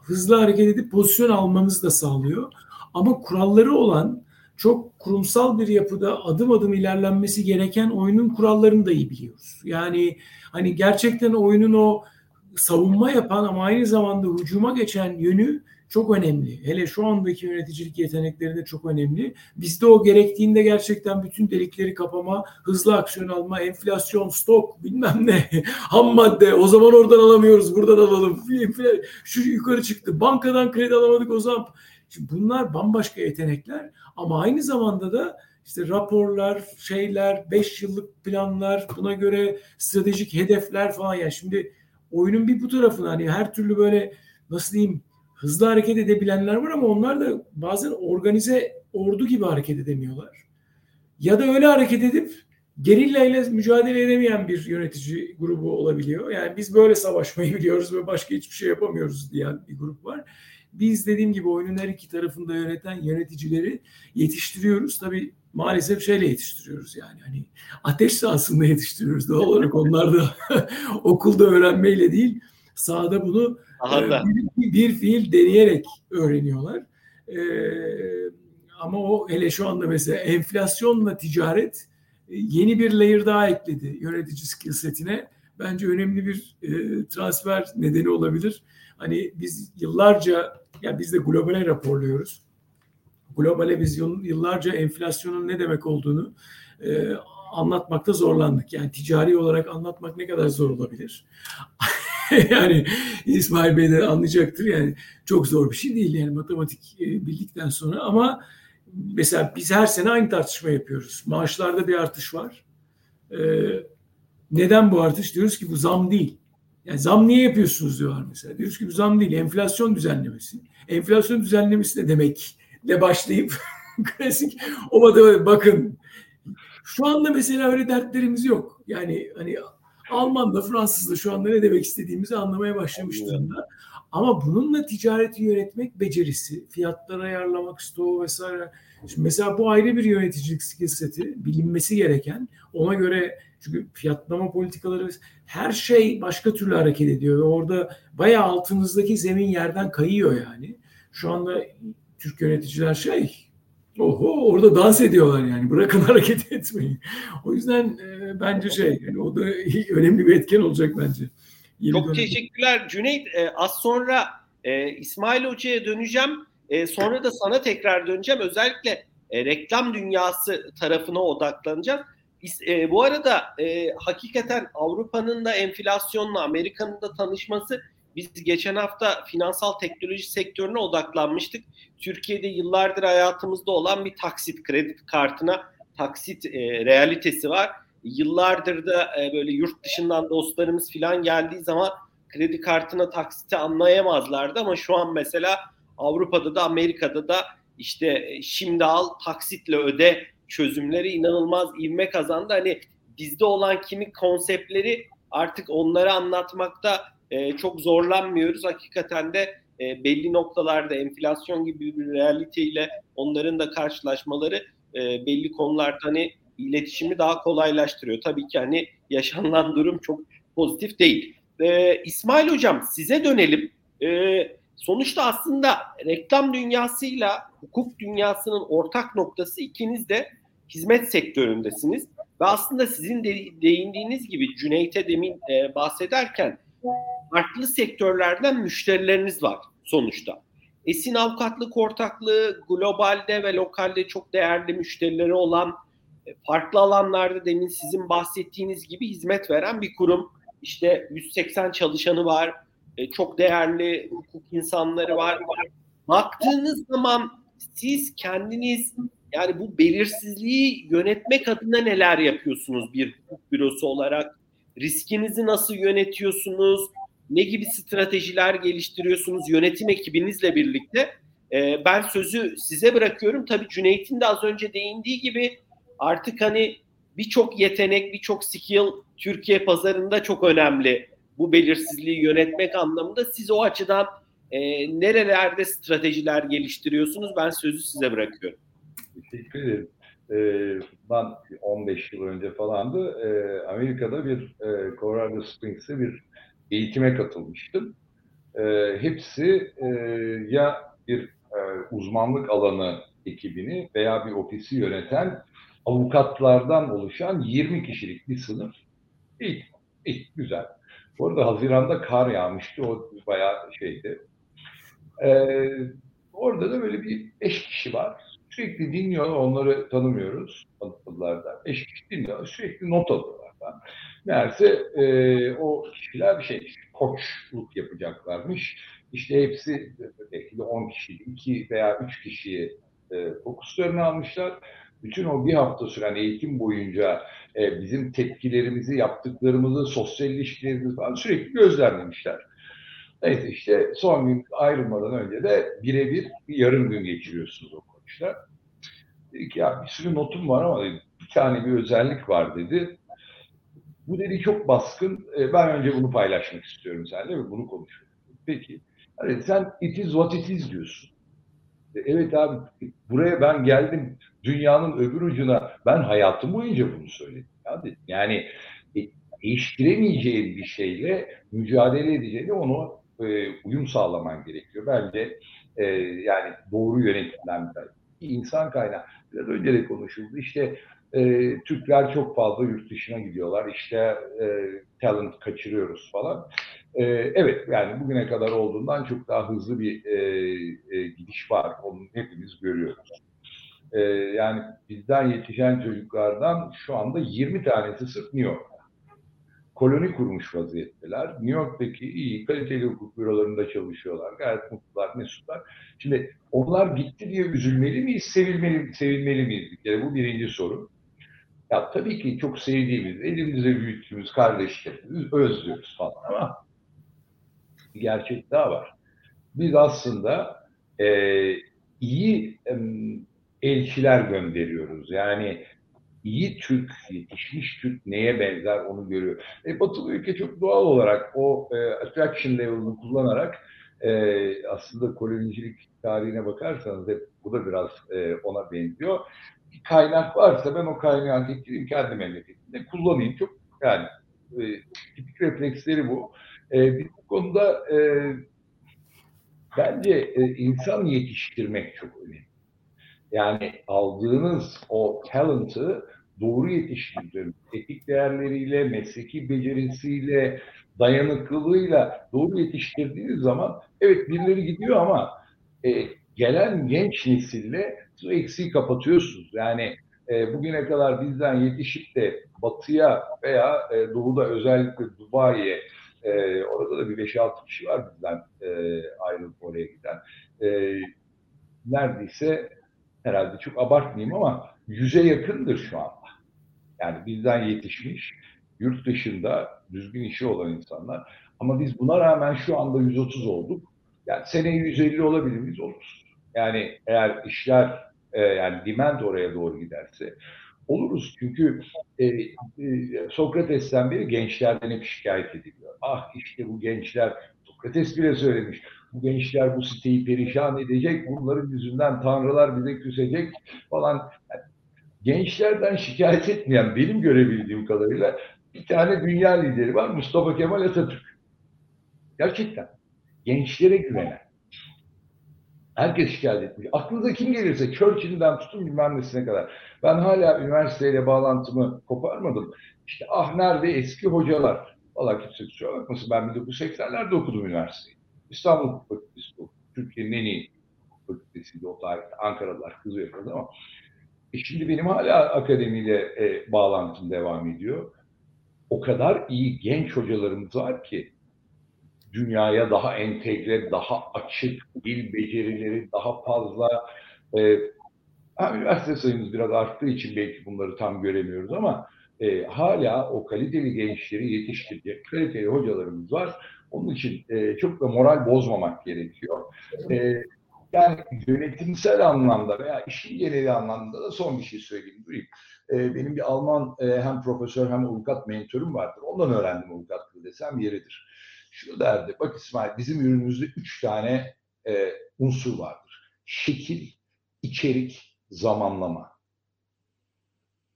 hızlı hareket edip pozisyon almamızı da sağlıyor. Ama kuralları olan çok kurumsal bir yapıda adım adım ilerlenmesi gereken oyunun kurallarını da iyi biliyoruz. Yani hani gerçekten oyunun o savunma yapan ama aynı zamanda hücuma geçen yönü çok önemli. Hele şu andaki yöneticilik yetenekleri de çok önemli. Bizde o gerektiğinde gerçekten bütün delikleri kapama, hızlı aksiyon alma, enflasyon, stok bilmem ne, ham madde o zaman oradan alamıyoruz buradan alalım. Şu yukarı çıktı bankadan kredi alamadık o zaman. Şimdi bunlar bambaşka yetenekler ama aynı zamanda da işte raporlar, şeyler, 5 yıllık planlar, buna göre stratejik hedefler falan yani şimdi oyunun bir bu tarafını hani her türlü böyle nasıl diyeyim hızlı hareket edebilenler var ama onlar da bazen organize ordu gibi hareket edemiyorlar. Ya da öyle hareket edip gerilla ile mücadele edemeyen bir yönetici grubu olabiliyor. Yani biz böyle savaşmayı biliyoruz ve başka hiçbir şey yapamıyoruz diyen bir grup var. Biz dediğim gibi oyunun her iki tarafında yöneten yöneticileri yetiştiriyoruz. Tabii maalesef şeyle yetiştiriyoruz yani. Hani ateş sahasında yetiştiriyoruz. Doğal olarak onlar da okulda öğrenmeyle değil sahada bunu e, bir, bir fiil deneyerek öğreniyorlar. Ee, ama o hele şu anda mesela enflasyonla ticaret e, yeni bir layer daha ekledi yönetici skill setine. Bence önemli bir e, transfer nedeni olabilir. Hani biz yıllarca ya biz de globale raporluyoruz. Globale biz yıllarca enflasyonun ne demek olduğunu e, anlatmakta zorlandık. Yani ticari olarak anlatmak ne kadar zor olabilir? yani İsmail Bey de anlayacaktır. Yani çok zor bir şey değil yani matematik e, bildikten sonra ama mesela biz her sene aynı tartışma yapıyoruz. Maaşlarda bir artış var. Ee, neden bu artış? Diyoruz ki bu zam değil. Yani zam niye yapıyorsunuz diyorlar mesela. Diyoruz ki bu zam değil, enflasyon düzenlemesi. Enflasyon düzenlemesi ne demek? De başlayıp klasik o bakın şu anda mesela öyle dertlerimiz yok. Yani hani Alman da Fransız da şu anda ne demek istediğimizi anlamaya başlamış durumda. Ama bununla ticareti yönetmek becerisi, fiyatları ayarlamak, stoğu vesaire. Şimdi mesela bu ayrı bir yöneticilik skill seti, bilinmesi gereken. Ona göre çünkü fiyatlama politikaları her şey başka türlü hareket ediyor ve orada bayağı altınızdaki zemin yerden kayıyor yani. Şu anda Türk yöneticiler şey Oho orada dans ediyorlar yani. Bırakın hareket etmeyi. O yüzden e, bence şey yani o da önemli bir etken olacak bence. Yeni Çok dönem. teşekkürler Cüneyt. E, az sonra e, İsmail Hoca'ya döneceğim. E, sonra da sana tekrar döneceğim. Özellikle e, reklam dünyası tarafına odaklanacağım. E, bu arada e, hakikaten Avrupa'nın da enflasyonla Amerika'nın da tanışması biz geçen hafta finansal teknoloji sektörüne odaklanmıştık. Türkiye'de yıllardır hayatımızda olan bir taksit kredi kartına taksit e, realitesi var. Yıllardır da e, böyle yurt dışından dostlarımız falan geldiği zaman kredi kartına taksiti anlayamazlardı ama şu an mesela Avrupa'da da Amerika'da da işte e, şimdi al taksitle öde çözümleri inanılmaz ivme kazandı. Hani bizde olan kimi konseptleri artık onları anlatmakta e, çok zorlanmıyoruz. Hakikaten de e, belli noktalarda enflasyon gibi bir realiteyle onların da karşılaşmaları e, belli konularda hani iletişimi daha kolaylaştırıyor. Tabii ki hani yaşanılan durum çok pozitif değil. E, İsmail Hocam size dönelim. E, sonuçta aslında reklam dünyasıyla hukuk dünyasının ortak noktası ikiniz de hizmet sektöründesiniz. Ve aslında sizin de değindiğiniz gibi Cüneyt'e demin e, bahsederken farklı sektörlerden müşterileriniz var sonuçta. Esin Avukatlık Ortaklığı globalde ve lokalde çok değerli müşterileri olan e, farklı alanlarda demin sizin bahsettiğiniz gibi hizmet veren bir kurum. İşte 180 çalışanı var, e, çok değerli hukuk insanları var. Baktığınız zaman siz kendiniz yani bu belirsizliği yönetmek adına neler yapıyorsunuz bir hukuk bürosu olarak? Riskinizi nasıl yönetiyorsunuz? Ne gibi stratejiler geliştiriyorsunuz yönetim ekibinizle birlikte? Ee, ben sözü size bırakıyorum. Tabii Cüneyt'in de az önce değindiği gibi artık hani birçok yetenek, birçok skill Türkiye pazarında çok önemli. Bu belirsizliği yönetmek anlamında siz o açıdan e, nerelerde stratejiler geliştiriyorsunuz? Ben sözü size bırakıyorum. Teşekkür ederim. Ee, ben 15 yıl önce falandı e, Amerika'da bir e, Colorado Springs'e bir eğitime katılmıştım. E, hepsi e, ya bir e, uzmanlık alanı ekibini veya bir ofisi yöneten avukatlardan oluşan 20 kişilik bir sınıf. İyi, iyi, güzel. Bu arada Haziran'da kar yağmıştı, o bayağı şeydi. Ee, orada da böyle bir beş kişi var. Sürekli dinliyor, onları tanımıyoruz tanıtıllarda. Beş kişi dinliyor, sürekli not alıyorlar. Meğerse e, o kişiler bir şey, koçluk yapacaklarmış. İşte hepsi belki de 10 kişi, 2 veya 3 kişiyi e, fokuslarını almışlar. Bütün o bir hafta süren eğitim boyunca e, bizim tepkilerimizi, yaptıklarımızı, sosyal ilişkilerimizi falan sürekli gözlemlemişler. Neyse işte son gün ayrılmadan önce de birebir bir yarım gün geçiriyorsunuz o koçla. Dedik ya bir sürü notum var ama tane bir özellik var dedi. Bu dedi çok baskın. E, ben önce bunu paylaşmak istiyorum seninle ve bunu konuşuyorum. Peki. Hani sen it is what it is diyorsun. E, evet abi buraya ben geldim dünyanın öbür ucuna ben hayatım boyunca bunu söyledim. Yani, yani e, değiştiremeyeceğin bir şeyle mücadele edeceğini onu e, uyum sağlaman gerekiyor. Bence e, yani doğru yönetimden bir insan kaynağı. Biraz önce de konuşuldu. İşte e, Türkler çok fazla yurt dışına gidiyorlar. İşte e, talent kaçırıyoruz falan. E, evet yani bugüne kadar olduğundan çok daha hızlı bir e, e, gidiş var. Onu hepimiz görüyoruz. E, yani bizden yetişen çocuklardan şu anda 20 tanesi sırf New York koloni kurmuş vaziyetteler. New York'taki iyi kaliteli hukuk bürolarında çalışıyorlar. Gayet mutlular, mesutlar. Şimdi onlar gitti diye üzülmeli miyiz, sevilmeli, sevilmeli miyiz? Kere bu birinci soru. Ya tabii ki çok sevdiğimiz, elimizde büyüttüğümüz kardeşlerimiz özlüyoruz falan ama bir gerçek daha var. Biz aslında e, iyi e, elçiler gönderiyoruz. Yani iyi Türk, yetişmiş Türk neye benzer onu görüyor. E, Batılı ülke çok doğal olarak o e, attraction level'ını kullanarak e, aslında kolonicilik tarihine bakarsanız hep bu da biraz e, ona benziyor. Kaynak varsa ben o kaynağı getireyim kendi memleketimde kullanayım. Çok yani e, tipik refleksleri bu. E, bir bu konuda e, bence e, insan yetiştirmek çok önemli. Yani aldığınız o talent'ı doğru yetiştirdiğiniz, etik değerleriyle, mesleki becerisiyle, dayanıklılığıyla doğru yetiştirdiğiniz zaman evet birileri gidiyor ama e, gelen genç nesille bu eksiği kapatıyorsunuz. Yani e, bugüne kadar bizden yetişip de batıya veya e, doğuda özellikle Dubai'ye e, orada da bir 5-6 kişi var bizden e, ayrılıp oraya giden. E, neredeyse herhalde çok abartmayayım ama yüze yakındır şu anda. Yani bizden yetişmiş, yurt dışında düzgün işi olan insanlar. Ama biz buna rağmen şu anda 130 olduk. Yani seneye 150 olabilir miyiz? Oluruz. Yani eğer işler e, yani demand oraya doğru giderse oluruz. Çünkü e, e, Sokrates'ten beri gençlerden hep şikayet ediliyor. Ah işte bu gençler, Sokrates bile söylemiş bu gençler bu siteyi perişan edecek, bunların yüzünden tanrılar bize küsecek falan. Gençlerden şikayet etmeyen benim görebildiğim kadarıyla bir tane dünya lideri var Mustafa Kemal Atatürk. Gerçekten. Gençlere güvenen. Herkes şikayet etmiş. Aklınıza kim gelirse Churchill'den tutun bilmem nesine kadar. Ben hala üniversiteyle bağlantımı koparmadım. İşte ah nerede eski hocalar. Valla kimse kusura bakmasın ben 1980'lerde okudum üniversiteyi. İstanbul Hukuk Fakültesi bu. Türkiye'nin en iyi fakültesiydi o tarihte. Ankaralılar kızıyor ama e şimdi benim hala akademiyle e, bağlantım devam ediyor. O kadar iyi genç hocalarımız var ki dünyaya daha entegre, daha açık, dil becerileri daha fazla. E, ha, üniversite sayımız biraz arttığı için belki bunları tam göremiyoruz ama e, hala o kaliteli gençleri yetiştirecek kaliteli hocalarımız var. Onun için e, çok da moral bozmamak gerekiyor. E, yani yönetimsel anlamda veya işin geneli anlamda da son bir şey söyleyeyim. Duyayım. E, benim bir Alman e, hem profesör hem avukat mentörüm vardır. Ondan öğrendim avukatlığı desem yeridir. Şunu derdi, bak İsmail bizim ürünümüzde üç tane e, unsur vardır. Şekil, içerik, zamanlama.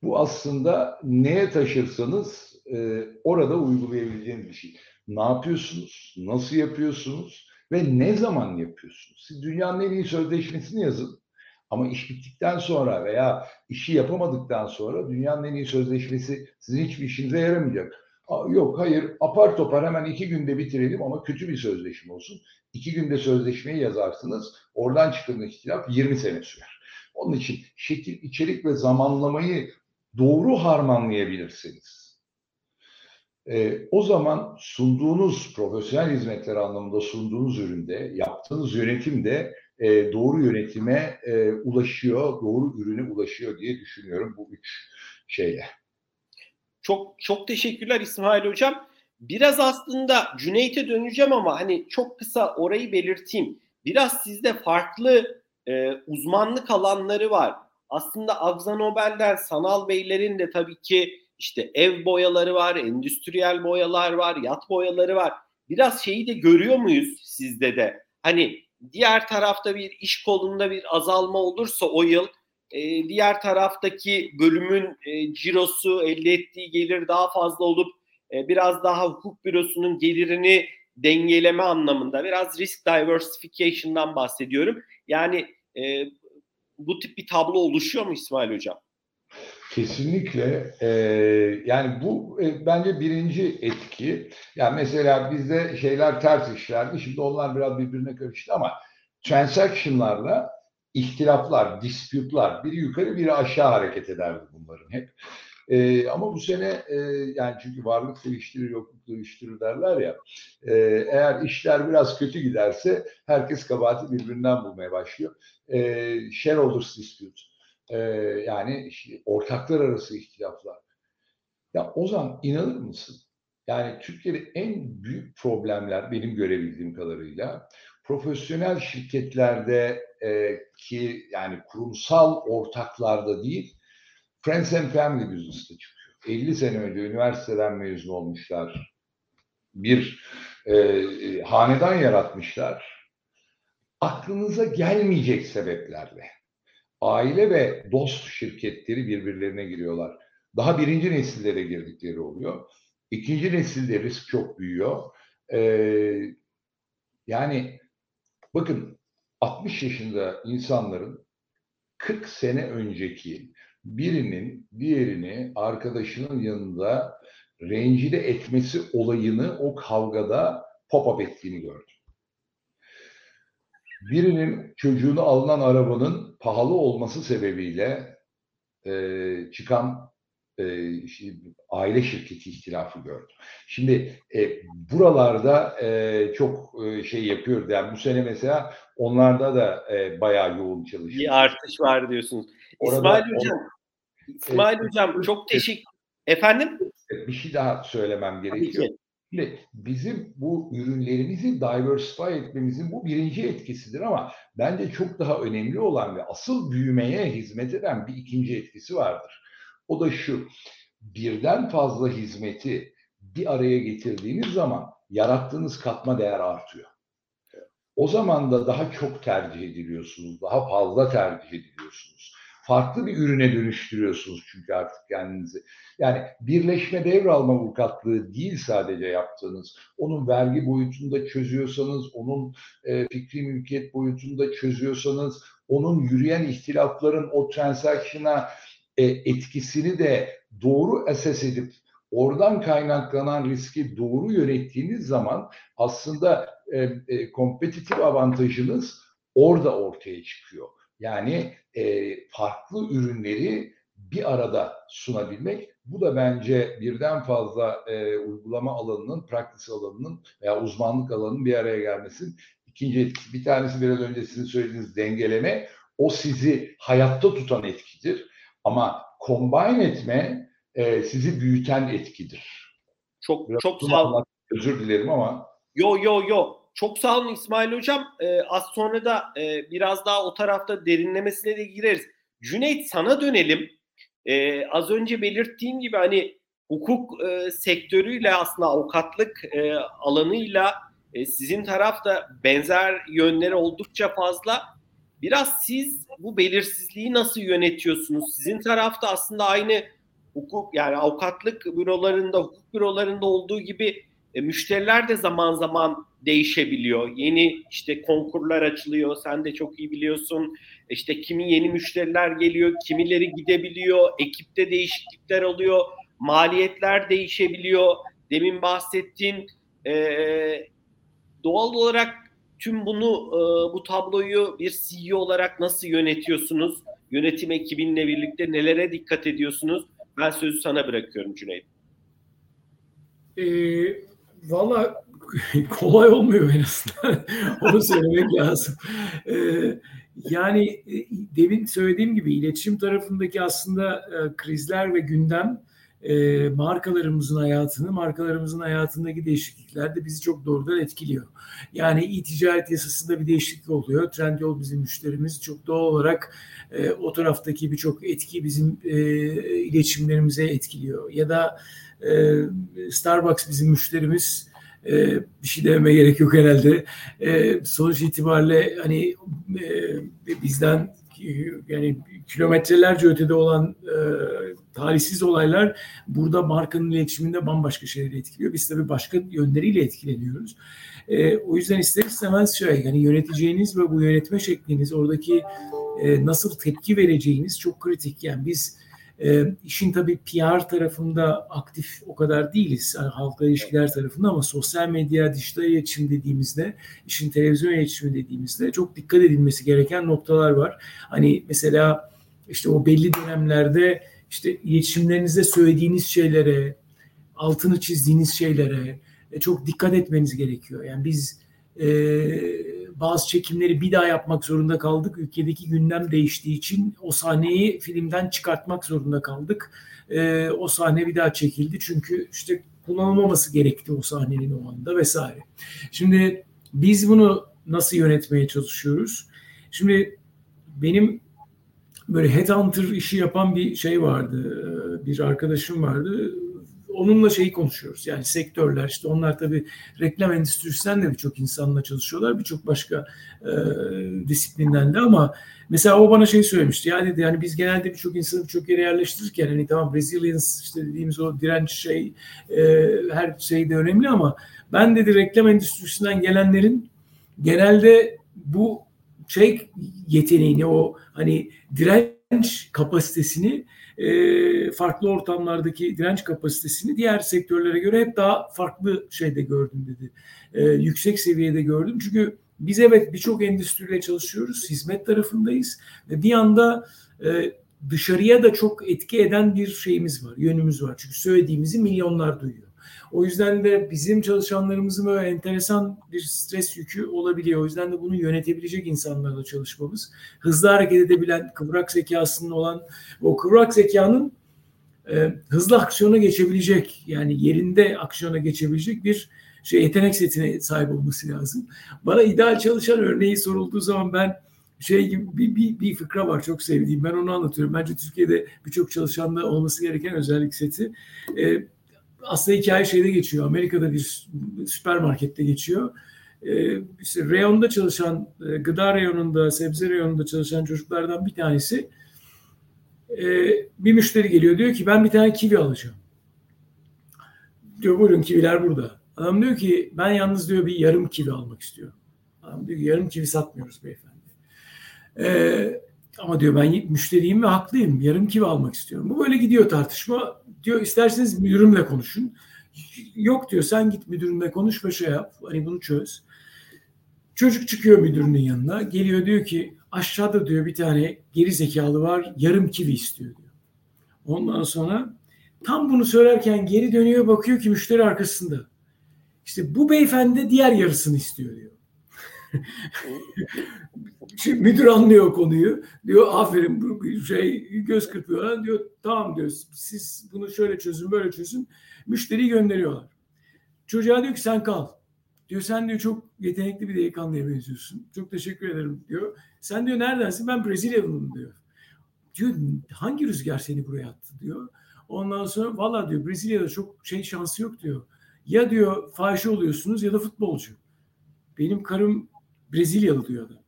Bu aslında neye taşırsanız e, orada uygulayabileceğiniz bir şey. Ne yapıyorsunuz? Nasıl yapıyorsunuz? Ve ne zaman yapıyorsunuz? Siz dünyanın en iyi sözleşmesini yazın. Ama iş bittikten sonra veya işi yapamadıktan sonra dünyanın en iyi sözleşmesi sizin hiçbir işinize yaramayacak. Yok hayır apar topar hemen iki günde bitirelim ama kötü bir sözleşme olsun. İki günde sözleşmeyi yazarsınız. Oradan çıkan ihtilaf 20 sene sürer. Onun için şekil, içerik ve zamanlamayı doğru harmanlayabilirsiniz e, o zaman sunduğunuz profesyonel hizmetler anlamında sunduğunuz üründe, yaptığınız yönetimde e, doğru yönetime e, ulaşıyor, doğru ürüne ulaşıyor diye düşünüyorum bu üç şeyle. Çok çok teşekkürler İsmail Hocam. Biraz aslında Cüneyt'e döneceğim ama hani çok kısa orayı belirteyim. Biraz sizde farklı e, uzmanlık alanları var. aslında Agza Nobel'den sanal beylerin de tabii ki işte ev boyaları var, endüstriyel boyalar var, yat boyaları var. Biraz şeyi de görüyor muyuz sizde de? Hani diğer tarafta bir iş kolunda bir azalma olursa o yıl e, diğer taraftaki bölümün e, cirosu elde ettiği gelir daha fazla olup e, biraz daha hukuk bürosunun gelirini dengeleme anlamında biraz risk diversification'dan bahsediyorum. Yani e, bu tip bir tablo oluşuyor mu İsmail Hocam? Kesinlikle. E, yani bu bence birinci etki. Yani mesela bizde şeyler ters işlerdi. Şimdi onlar biraz birbirine karıştı ama transaction'larla ihtilaflar, dispute'lar biri yukarı biri aşağı hareket ederdi bunların hep. E, ama bu sene e, yani çünkü varlık değiştirir, yokluk değiştirir derler ya. E, eğer işler biraz kötü giderse herkes kabahati birbirinden bulmaya başlıyor. E, shareholders dispute. E, yani işte ortaklar arası ihtilaflar. Ya Ozan inanır mısın? Yani Türkiye'de en büyük problemler benim görebildiğim kadarıyla profesyonel şirketlerde e, ki yani kurumsal ortaklarda değil Friends and Family Business'ta çıkıyor. 50 sene önce üniversiteden mezun olmuşlar. Bir e, e, hanedan yaratmışlar. Aklınıza gelmeyecek sebeplerle. Aile ve dost şirketleri birbirlerine giriyorlar. Daha birinci nesilde de girdikleri oluyor. İkinci nesilde risk çok büyüyor. Ee, yani bakın 60 yaşında insanların 40 sene önceki birinin diğerini arkadaşının yanında rencide etmesi olayını o kavgada pop-up ettiğini gördüm. Birinin çocuğunu alınan arabanın pahalı olması sebebiyle e, çıkan e, aile şirketi ihtilafı gördüm. Şimdi e, buralarda e, çok e, şey yapıyor. Yani bu sene mesela onlarda da e, bayağı yoğun çalışıyor. Bir artış var diyorsunuz. Orada, İsmail Hocam, on, İsmail e, Hocam çok teşekkür Efendim? Bir şey daha söylemem gerekiyor. Şimdi bizim bu ürünlerimizi diversify etmemizin bu birinci etkisidir ama bence çok daha önemli olan ve asıl büyümeye hizmet eden bir ikinci etkisi vardır. O da şu, birden fazla hizmeti bir araya getirdiğiniz zaman yarattığınız katma değer artıyor. O zaman da daha çok tercih ediliyorsunuz, daha fazla tercih ediliyorsunuz. Farklı bir ürüne dönüştürüyorsunuz çünkü artık kendinizi. Yani birleşme devralma avukatlığı değil sadece yaptığınız. Onun vergi boyutunda çözüyorsanız, onun e, fikri mülkiyet boyutunda çözüyorsanız, onun yürüyen ihtilafların o transaction'a e, etkisini de doğru esas edip oradan kaynaklanan riski doğru yönettiğiniz zaman aslında e, e, kompetitif avantajınız orada ortaya çıkıyor. Yani e, farklı ürünleri bir arada sunabilmek. Bu da bence birden fazla e, uygulama alanının, praktis alanının veya uzmanlık alanının bir araya gelmesin. İkinci etkisi, bir tanesi biraz önce sizin söylediğiniz dengeleme. O sizi hayatta tutan etkidir. Ama combine etme e, sizi büyüten etkidir. Çok Biraz çok sağ olun. Özür dilerim ama. Yo yo yo. Çok sağ olun İsmail Hocam. Ee, az sonra da e, biraz daha o tarafta derinlemesine de gireriz. Cüneyt sana dönelim. Ee, az önce belirttiğim gibi hani hukuk e, sektörüyle aslında avukatlık e, alanıyla e, sizin tarafta benzer yönleri oldukça fazla. Biraz siz bu belirsizliği nasıl yönetiyorsunuz? Sizin tarafta aslında aynı hukuk yani avukatlık bürolarında, hukuk bürolarında olduğu gibi e, müşteriler de zaman zaman değişebiliyor. Yeni işte konkurlar açılıyor. Sen de çok iyi biliyorsun. İşte kimi yeni müşteriler geliyor, kimileri gidebiliyor. Ekipte değişiklikler oluyor. Maliyetler değişebiliyor. Demin bahsettiğin e, doğal olarak Tüm bunu e, bu tabloyu bir CEO olarak nasıl yönetiyorsunuz? Yönetim ekibinle birlikte nelere dikkat ediyorsunuz? Ben sözü sana bırakıyorum Cüneyt. E, Valla kolay olmuyor en azından. Onu söylemek lazım. E, yani demin söylediğim gibi iletişim tarafındaki aslında e, krizler ve gündem e, markalarımızın hayatını, markalarımızın hayatındaki değişiklikler de bizi çok doğrudan etkiliyor. Yani e-ticaret yasasında bir değişiklik oluyor. Trendyol bizim müşterimiz. Çok doğal olarak e, o taraftaki birçok etki bizim e, iletişimlerimize etkiliyor. Ya da e, Starbucks bizim müşterimiz. E, bir şey dememe gerek yok herhalde. E, sonuç itibariyle hani e, bizden yani kilometrelerce ötede olan e, talihsiz olaylar burada markanın iletişiminde bambaşka şeyleri etkiliyor. Biz tabii başka yönleriyle etkileniyoruz. E, o yüzden ister istemez şey yani yöneteceğiniz ve bu yönetme şekliniz oradaki e, nasıl tepki vereceğiniz çok kritik. Yani biz e, işin tabii PR tarafında aktif o kadar değiliz. Yani halkla ilişkiler tarafında ama sosyal medya, dijital iletişim dediğimizde, işin televizyon iletişimi dediğimizde çok dikkat edilmesi gereken noktalar var. Hani mesela işte o belli dönemlerde işte iletişimlerinizde söylediğiniz şeylere, altını çizdiğiniz şeylere e, çok dikkat etmeniz gerekiyor. Yani biz e, bazı çekimleri bir daha yapmak zorunda kaldık. Ülkedeki gündem değiştiği için o sahneyi filmden çıkartmak zorunda kaldık. E, o sahne bir daha çekildi çünkü işte kullanılmaması gerekti o sahnenin o anda vesaire. Şimdi biz bunu nasıl yönetmeye çalışıyoruz? Şimdi benim böyle headhunter işi yapan bir şey vardı. Bir arkadaşım vardı onunla şeyi konuşuyoruz. Yani sektörler işte onlar tabii reklam endüstrisinden de birçok insanla çalışıyorlar. Birçok başka e, disiplinden de ama mesela o bana şey söylemişti. Ya dedi yani biz genelde birçok insanı birçok yere yerleştirirken hani tamam resilience işte dediğimiz o direnç şey e, her şey de önemli ama ben dedi reklam endüstrisinden gelenlerin genelde bu şey yeteneğini o hani direnç kapasitesini e, farklı ortamlardaki direnç kapasitesini diğer sektörlere göre hep daha farklı şeyde gördüm dedi. E, yüksek seviyede gördüm. Çünkü biz evet birçok endüstriyle çalışıyoruz, hizmet tarafındayız ve bir anda e, dışarıya da çok etki eden bir şeyimiz var, yönümüz var. Çünkü söylediğimizi milyonlar duyuyor. O yüzden de bizim çalışanlarımızın böyle enteresan bir stres yükü olabiliyor. O yüzden de bunu yönetebilecek insanlarla çalışmamız, hızlı hareket edebilen, kıvrak zekasının olan, o kıvrak zekanın e, hızlı aksiyona geçebilecek, yani yerinde aksiyona geçebilecek bir şey yetenek setine sahip olması lazım. Bana ideal çalışan örneği sorulduğu zaman ben şey gibi bir, bir, bir fıkra var çok sevdiğim. Ben onu anlatıyorum. Bence Türkiye'de birçok çalışanda olması gereken özellik seti. Ee, aslında hikaye şeyde geçiyor. Amerika'da bir süpermarkette geçiyor. Ee, işte reyonda çalışan, e, gıda reyonunda, sebze reyonunda çalışan çocuklardan bir tanesi e, bir müşteri geliyor. Diyor ki ben bir tane kivi alacağım. Diyor buyurun kiviler burada. Adam diyor ki ben yalnız diyor bir yarım kivi almak istiyorum. Adam diyor ki yarım kivi satmıyoruz beyefendi. Ee, ama diyor ben müşteriyim ve haklıyım. Yarım kivi almak istiyorum. Bu böyle gidiyor tartışma. Diyor isterseniz müdürümle konuşun. Yok diyor sen git müdürünle konuş ve şey yap. Hani bunu çöz. Çocuk çıkıyor müdürünün yanına. Geliyor diyor ki aşağıda diyor bir tane geri zekalı var. Yarım kivi istiyor diyor. Ondan sonra tam bunu söylerken geri dönüyor bakıyor ki müşteri arkasında. İşte bu beyefendi diğer yarısını istiyor diyor. Şimdi müdür anlıyor konuyu. Diyor aferin bu şey göz kırpıyorlar. Diyor tamam diyor siz bunu şöyle çözün böyle çözün. Müşteriyi gönderiyorlar. Çocuğa diyor ki sen kal. Diyor sen diyor çok yetenekli bir delikanlıya benziyorsun. Çok teşekkür ederim diyor. Sen diyor neredensin? Ben Brezilyalıyım diyor. Diyor hangi rüzgar seni buraya attı diyor. Ondan sonra valla diyor Brezilya'da çok şey şansı yok diyor. Ya diyor fahişe oluyorsunuz ya da futbolcu. Benim karım Brezilyalı diyor adam.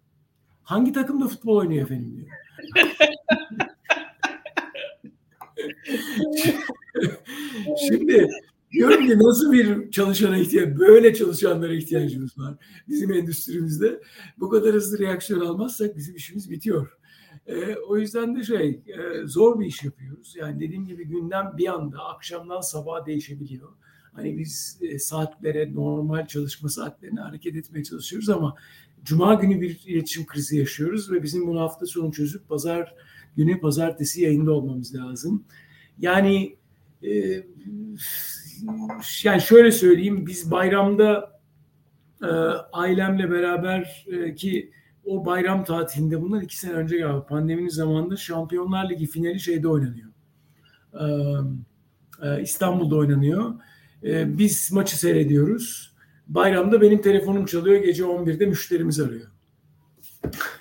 Hangi takımda futbol oynuyor efendim diyor. Şimdi diyorum ki nasıl bir çalışana ihtiyaç, böyle çalışanlara ihtiyacımız var bizim endüstrimizde. Bu kadar hızlı reaksiyon almazsak bizim işimiz bitiyor. E, o yüzden de şey e, zor bir iş yapıyoruz. Yani dediğim gibi gündem bir anda akşamdan sabaha değişebiliyor. Hani biz e, saatlere, normal çalışma saatlerine hareket etmeye çalışıyoruz ama Cuma günü bir iletişim krizi yaşıyoruz ve bizim bunu hafta sonu çözüp pazar günü pazartesi yayında olmamız lazım. Yani e, yani şöyle söyleyeyim biz bayramda e, ailemle beraber e, ki o bayram tatilinde bundan iki sene önce galiba pandeminin zamanında Şampiyonlar Ligi finali şeyde oynanıyor. E, E, İstanbul'da oynanıyor. E, biz maçı seyrediyoruz. Bayramda benim telefonum çalıyor. Gece 11'de müşterimiz arıyor.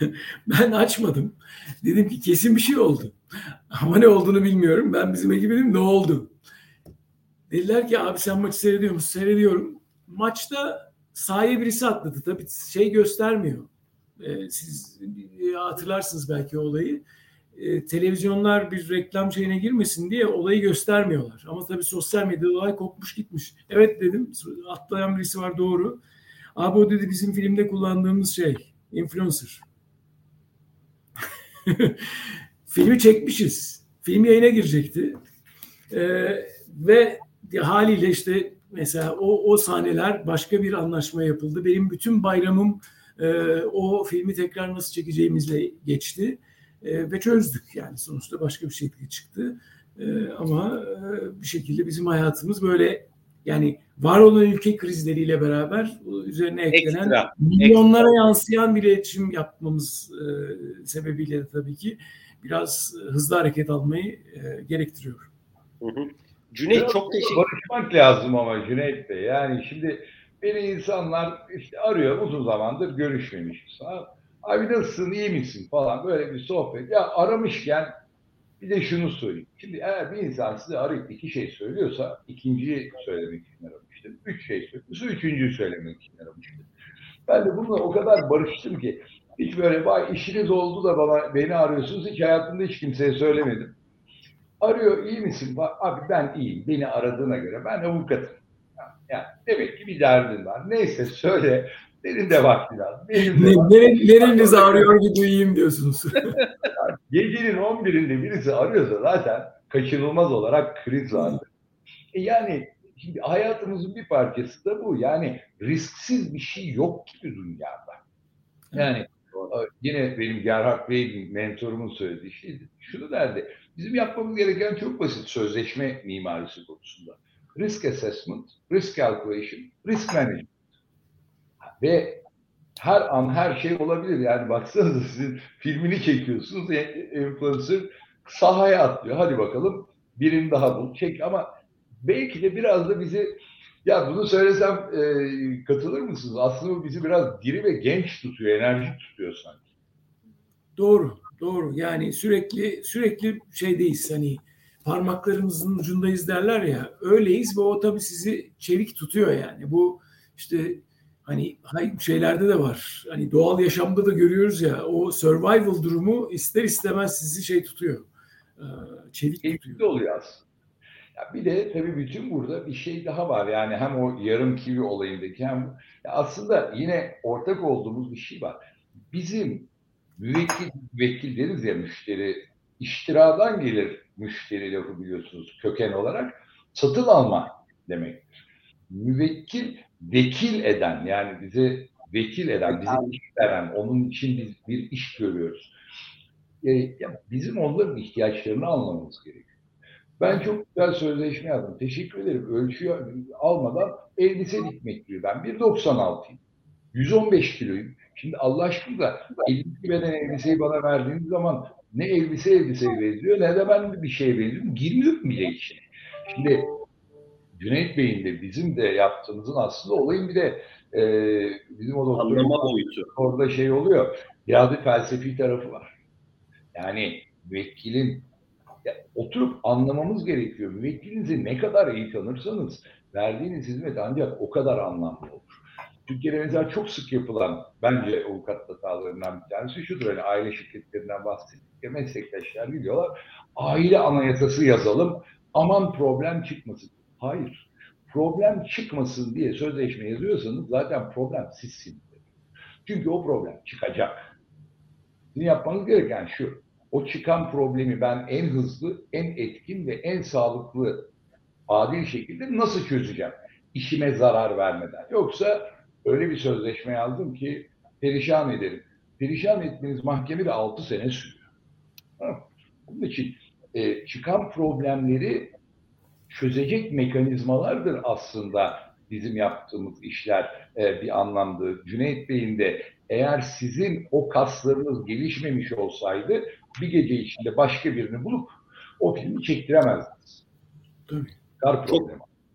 ben açmadım. Dedim ki kesin bir şey oldu. Ama ne olduğunu bilmiyorum. Ben bizim ekibe dedim ne oldu? Dediler ki abi sen maçı seyrediyor musun? Seyrediyorum. Maçta sahaya birisi atladı. Tabii şey göstermiyor. Ee, siz e, hatırlarsınız belki olayı. Ee, televizyonlar bir reklam şeyine girmesin diye olayı göstermiyorlar. Ama tabii sosyal medyada olay kopmuş gitmiş. Evet dedim. Atlayan birisi var doğru. Abi o dedi bizim filmde kullandığımız şey. Influencer. Filmi çekmişiz. Film yayına girecekti. Ee, ve haliyle işte mesela o, o sahneler başka bir anlaşma yapıldı. Benim bütün bayramım e, o filmi tekrar nasıl çekeceğimizle geçti. E, ve çözdük yani sonuçta başka bir şekilde çıktı. E, ama e, bir şekilde bizim hayatımız böyle yani var olan ülke krizleriyle beraber üzerine eklenen ekstra, milyonlara ekstra. yansıyan bir iletişim yapmamız e, sebebiyle de tabii ki biraz hızlı hareket almayı e, gerektiriyor. Hı hı. Cüneyt Biraz çok teşekkür Barışmak lazım ama Cüneyt Bey. Yani şimdi beni insanlar işte arıyor uzun zamandır görüşmemişiz. Abi nasılsın iyi misin falan böyle bir sohbet. Ya aramışken bir de şunu söyleyeyim. Şimdi eğer bir insan size arayıp iki şey söylüyorsa ikinciyi söylemek için aramıştır. Üç şey söylüyorsa üçüncüyü söylemek için aramıştır. Ben de bununla o kadar barıştım ki hiç böyle vay işiniz oldu da bana beni arıyorsunuz hiç hayatımda hiç kimseye söylemedim. Arıyor iyi misin? Abi ben iyiyim. Beni aradığına göre ben avukatım. Yani demek ki bir derdin var. Neyse söyle. Benim de var biraz. Benim de var. Nereniz ağrıyor ki duyayım diyorsunuz. Gecenin 11'inde birisi arıyorsa zaten kaçınılmaz olarak kriz vardır. E yani şimdi hayatımızın bir parçası da bu. Yani risksiz bir şey yok gibi dünyada. Yani yine benim Gerhard Bey mentorumun söylediği şey şunu derdi. Bizim yapmamız gereken çok basit sözleşme mimarisi konusunda. Risk assessment, risk calculation, risk management. Ve her an her şey olabilir. Yani baksanıza sizin filmini çekiyorsunuz. E, influencer sahaya atlıyor. Hadi bakalım birini daha bul. Çek ama belki de biraz da bizi ya bunu söylesem e, katılır mısınız? Aslında bu bizi biraz diri ve genç tutuyor, enerji tutuyor sanki. Doğru, doğru. Yani sürekli sürekli şeydeyiz hani parmaklarımızın ucundayız derler ya. Öyleyiz ve o tabii sizi çevik tutuyor yani. Bu işte hani şeylerde de var. Hani doğal yaşamda da görüyoruz ya o survival durumu ister istemez sizi şey tutuyor. Çevik tutuyor. oluyor aslında. Ya bir de tabii bütün burada bir şey daha var. Yani hem o yarım kivi olayındaki hem aslında yine ortak olduğumuz bir şey var. Bizim müvekkil, müvekkil deriz ya müşteri, iştiradan gelir müşteri lafı biliyorsunuz köken olarak. Satın alma demektir. Müvekkil vekil eden yani bize vekil eden, bize iş veren, onun için biz bir iş görüyoruz. E, bizim onların ihtiyaçlarını almamız gerekiyor. Ben çok güzel sözleşme yazdım. Teşekkür ederim. Ölçüyü almadan elbise dikmek diyor. Ben 1.96'yım. 115 kiloyum. Şimdi Allah aşkına 52 beden elbiseyi bana verdiğiniz zaman ne elbise elbiseye benziyor ne de ben bir şeye benziyorum. Girmiyorum bile içine. Şimdi Cüneyt Bey'in de bizim de yaptığımızın aslında olayın bir de e, bizim o doktorun orada şey oluyor. Biraz bir felsefi tarafı var. Yani müvekkilin yani oturup anlamamız gerekiyor. Müvekkilinizi ne kadar iyi tanırsanız verdiğiniz hizmet ancak o kadar anlamlı olur. Türkiye'de mesela çok sık yapılan bence avukat hatalarından bir tanesi şudur. Hani aile şirketlerinden bahsettik ya meslektaşlar biliyorlar. Aile anayasası yazalım. Aman problem çıkmasın. Hayır. Problem çıkmasın diye sözleşme yazıyorsanız zaten problem sizsiniz. Çünkü o problem çıkacak. Sizin yapmanız gereken şu o çıkan problemi ben en hızlı, en etkin ve en sağlıklı, adil şekilde nasıl çözeceğim? İşime zarar vermeden. Yoksa öyle bir sözleşme yazdım ki perişan ederim. Perişan etmeniz mahkemede 6 sene sürüyor. Bunun için e, çıkan problemleri çözecek mekanizmalardır aslında bizim yaptığımız işler e, bir anlamda. Cüneyt Bey'in de eğer sizin o kaslarınız gelişmemiş olsaydı bir gece içinde başka birini bulup o filmi çektiremezdiniz. Tabii. Çok,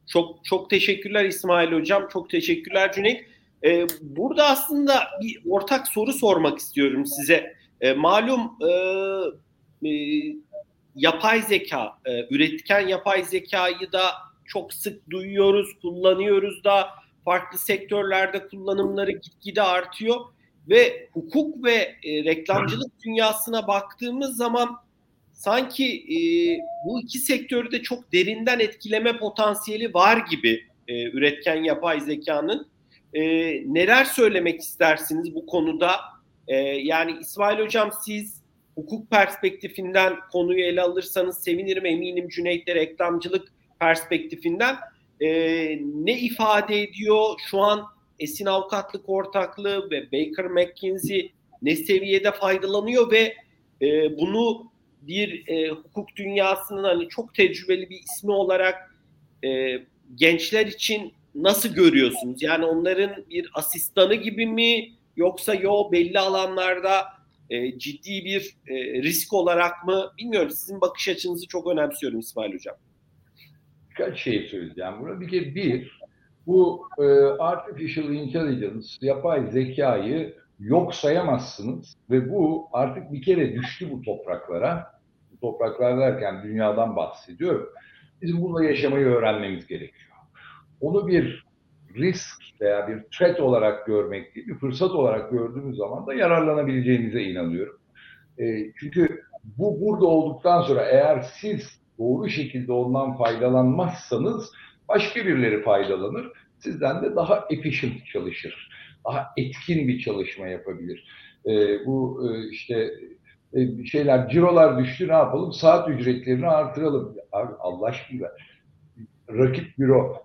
çok, çok teşekkürler İsmail Hocam. Çok teşekkürler Cüneyt. Ee, burada aslında bir ortak soru sormak istiyorum size. Ee, malum e, e, yapay zeka, e, üretken yapay zekayı da çok sık duyuyoruz, kullanıyoruz da farklı sektörlerde kullanımları gitgide artıyor ve hukuk ve e, reklamcılık dünyasına baktığımız zaman sanki e, bu iki sektörü de çok derinden etkileme potansiyeli var gibi e, üretken yapay zekanın. E, neler söylemek istersiniz bu konuda? E, yani İsmail Hocam siz hukuk perspektifinden konuyu ele alırsanız sevinirim eminim Cüneyt de reklamcılık perspektifinden e, ne ifade ediyor şu an Esin Avukatlık Ortaklığı ve Baker McKinsey ne seviyede faydalanıyor ve e, bunu bir e, hukuk dünyasının hani çok tecrübeli bir ismi olarak e, gençler için nasıl görüyorsunuz? Yani onların bir asistanı gibi mi yoksa yo belli alanlarda e, ciddi bir e, risk olarak mı bilmiyorum. Sizin bakış açınızı çok önemsiyorum İsmail Hocam. Birkaç şey söyleyeceğim burada. Bir kere bir, bu e, artificial intelligence, yapay zekayı yok sayamazsınız ve bu artık bir kere düştü bu topraklara. Bu topraklar derken dünyadan bahsediyorum. Bizim bununla yaşamayı öğrenmemiz gerekiyor. Onu bir risk veya bir threat olarak görmek değil, bir fırsat olarak gördüğümüz zaman da yararlanabileceğimize inanıyorum. E, çünkü bu burada olduktan sonra eğer siz doğru şekilde ondan faydalanmazsanız başka birileri faydalanır. Sizden de daha efficient çalışır. Daha etkin bir çalışma yapabilir. E, bu e, işte e, şeyler, cirolar düştü ne yapalım? Saat ücretlerini artıralım. Abi Allah aşkına rakip büro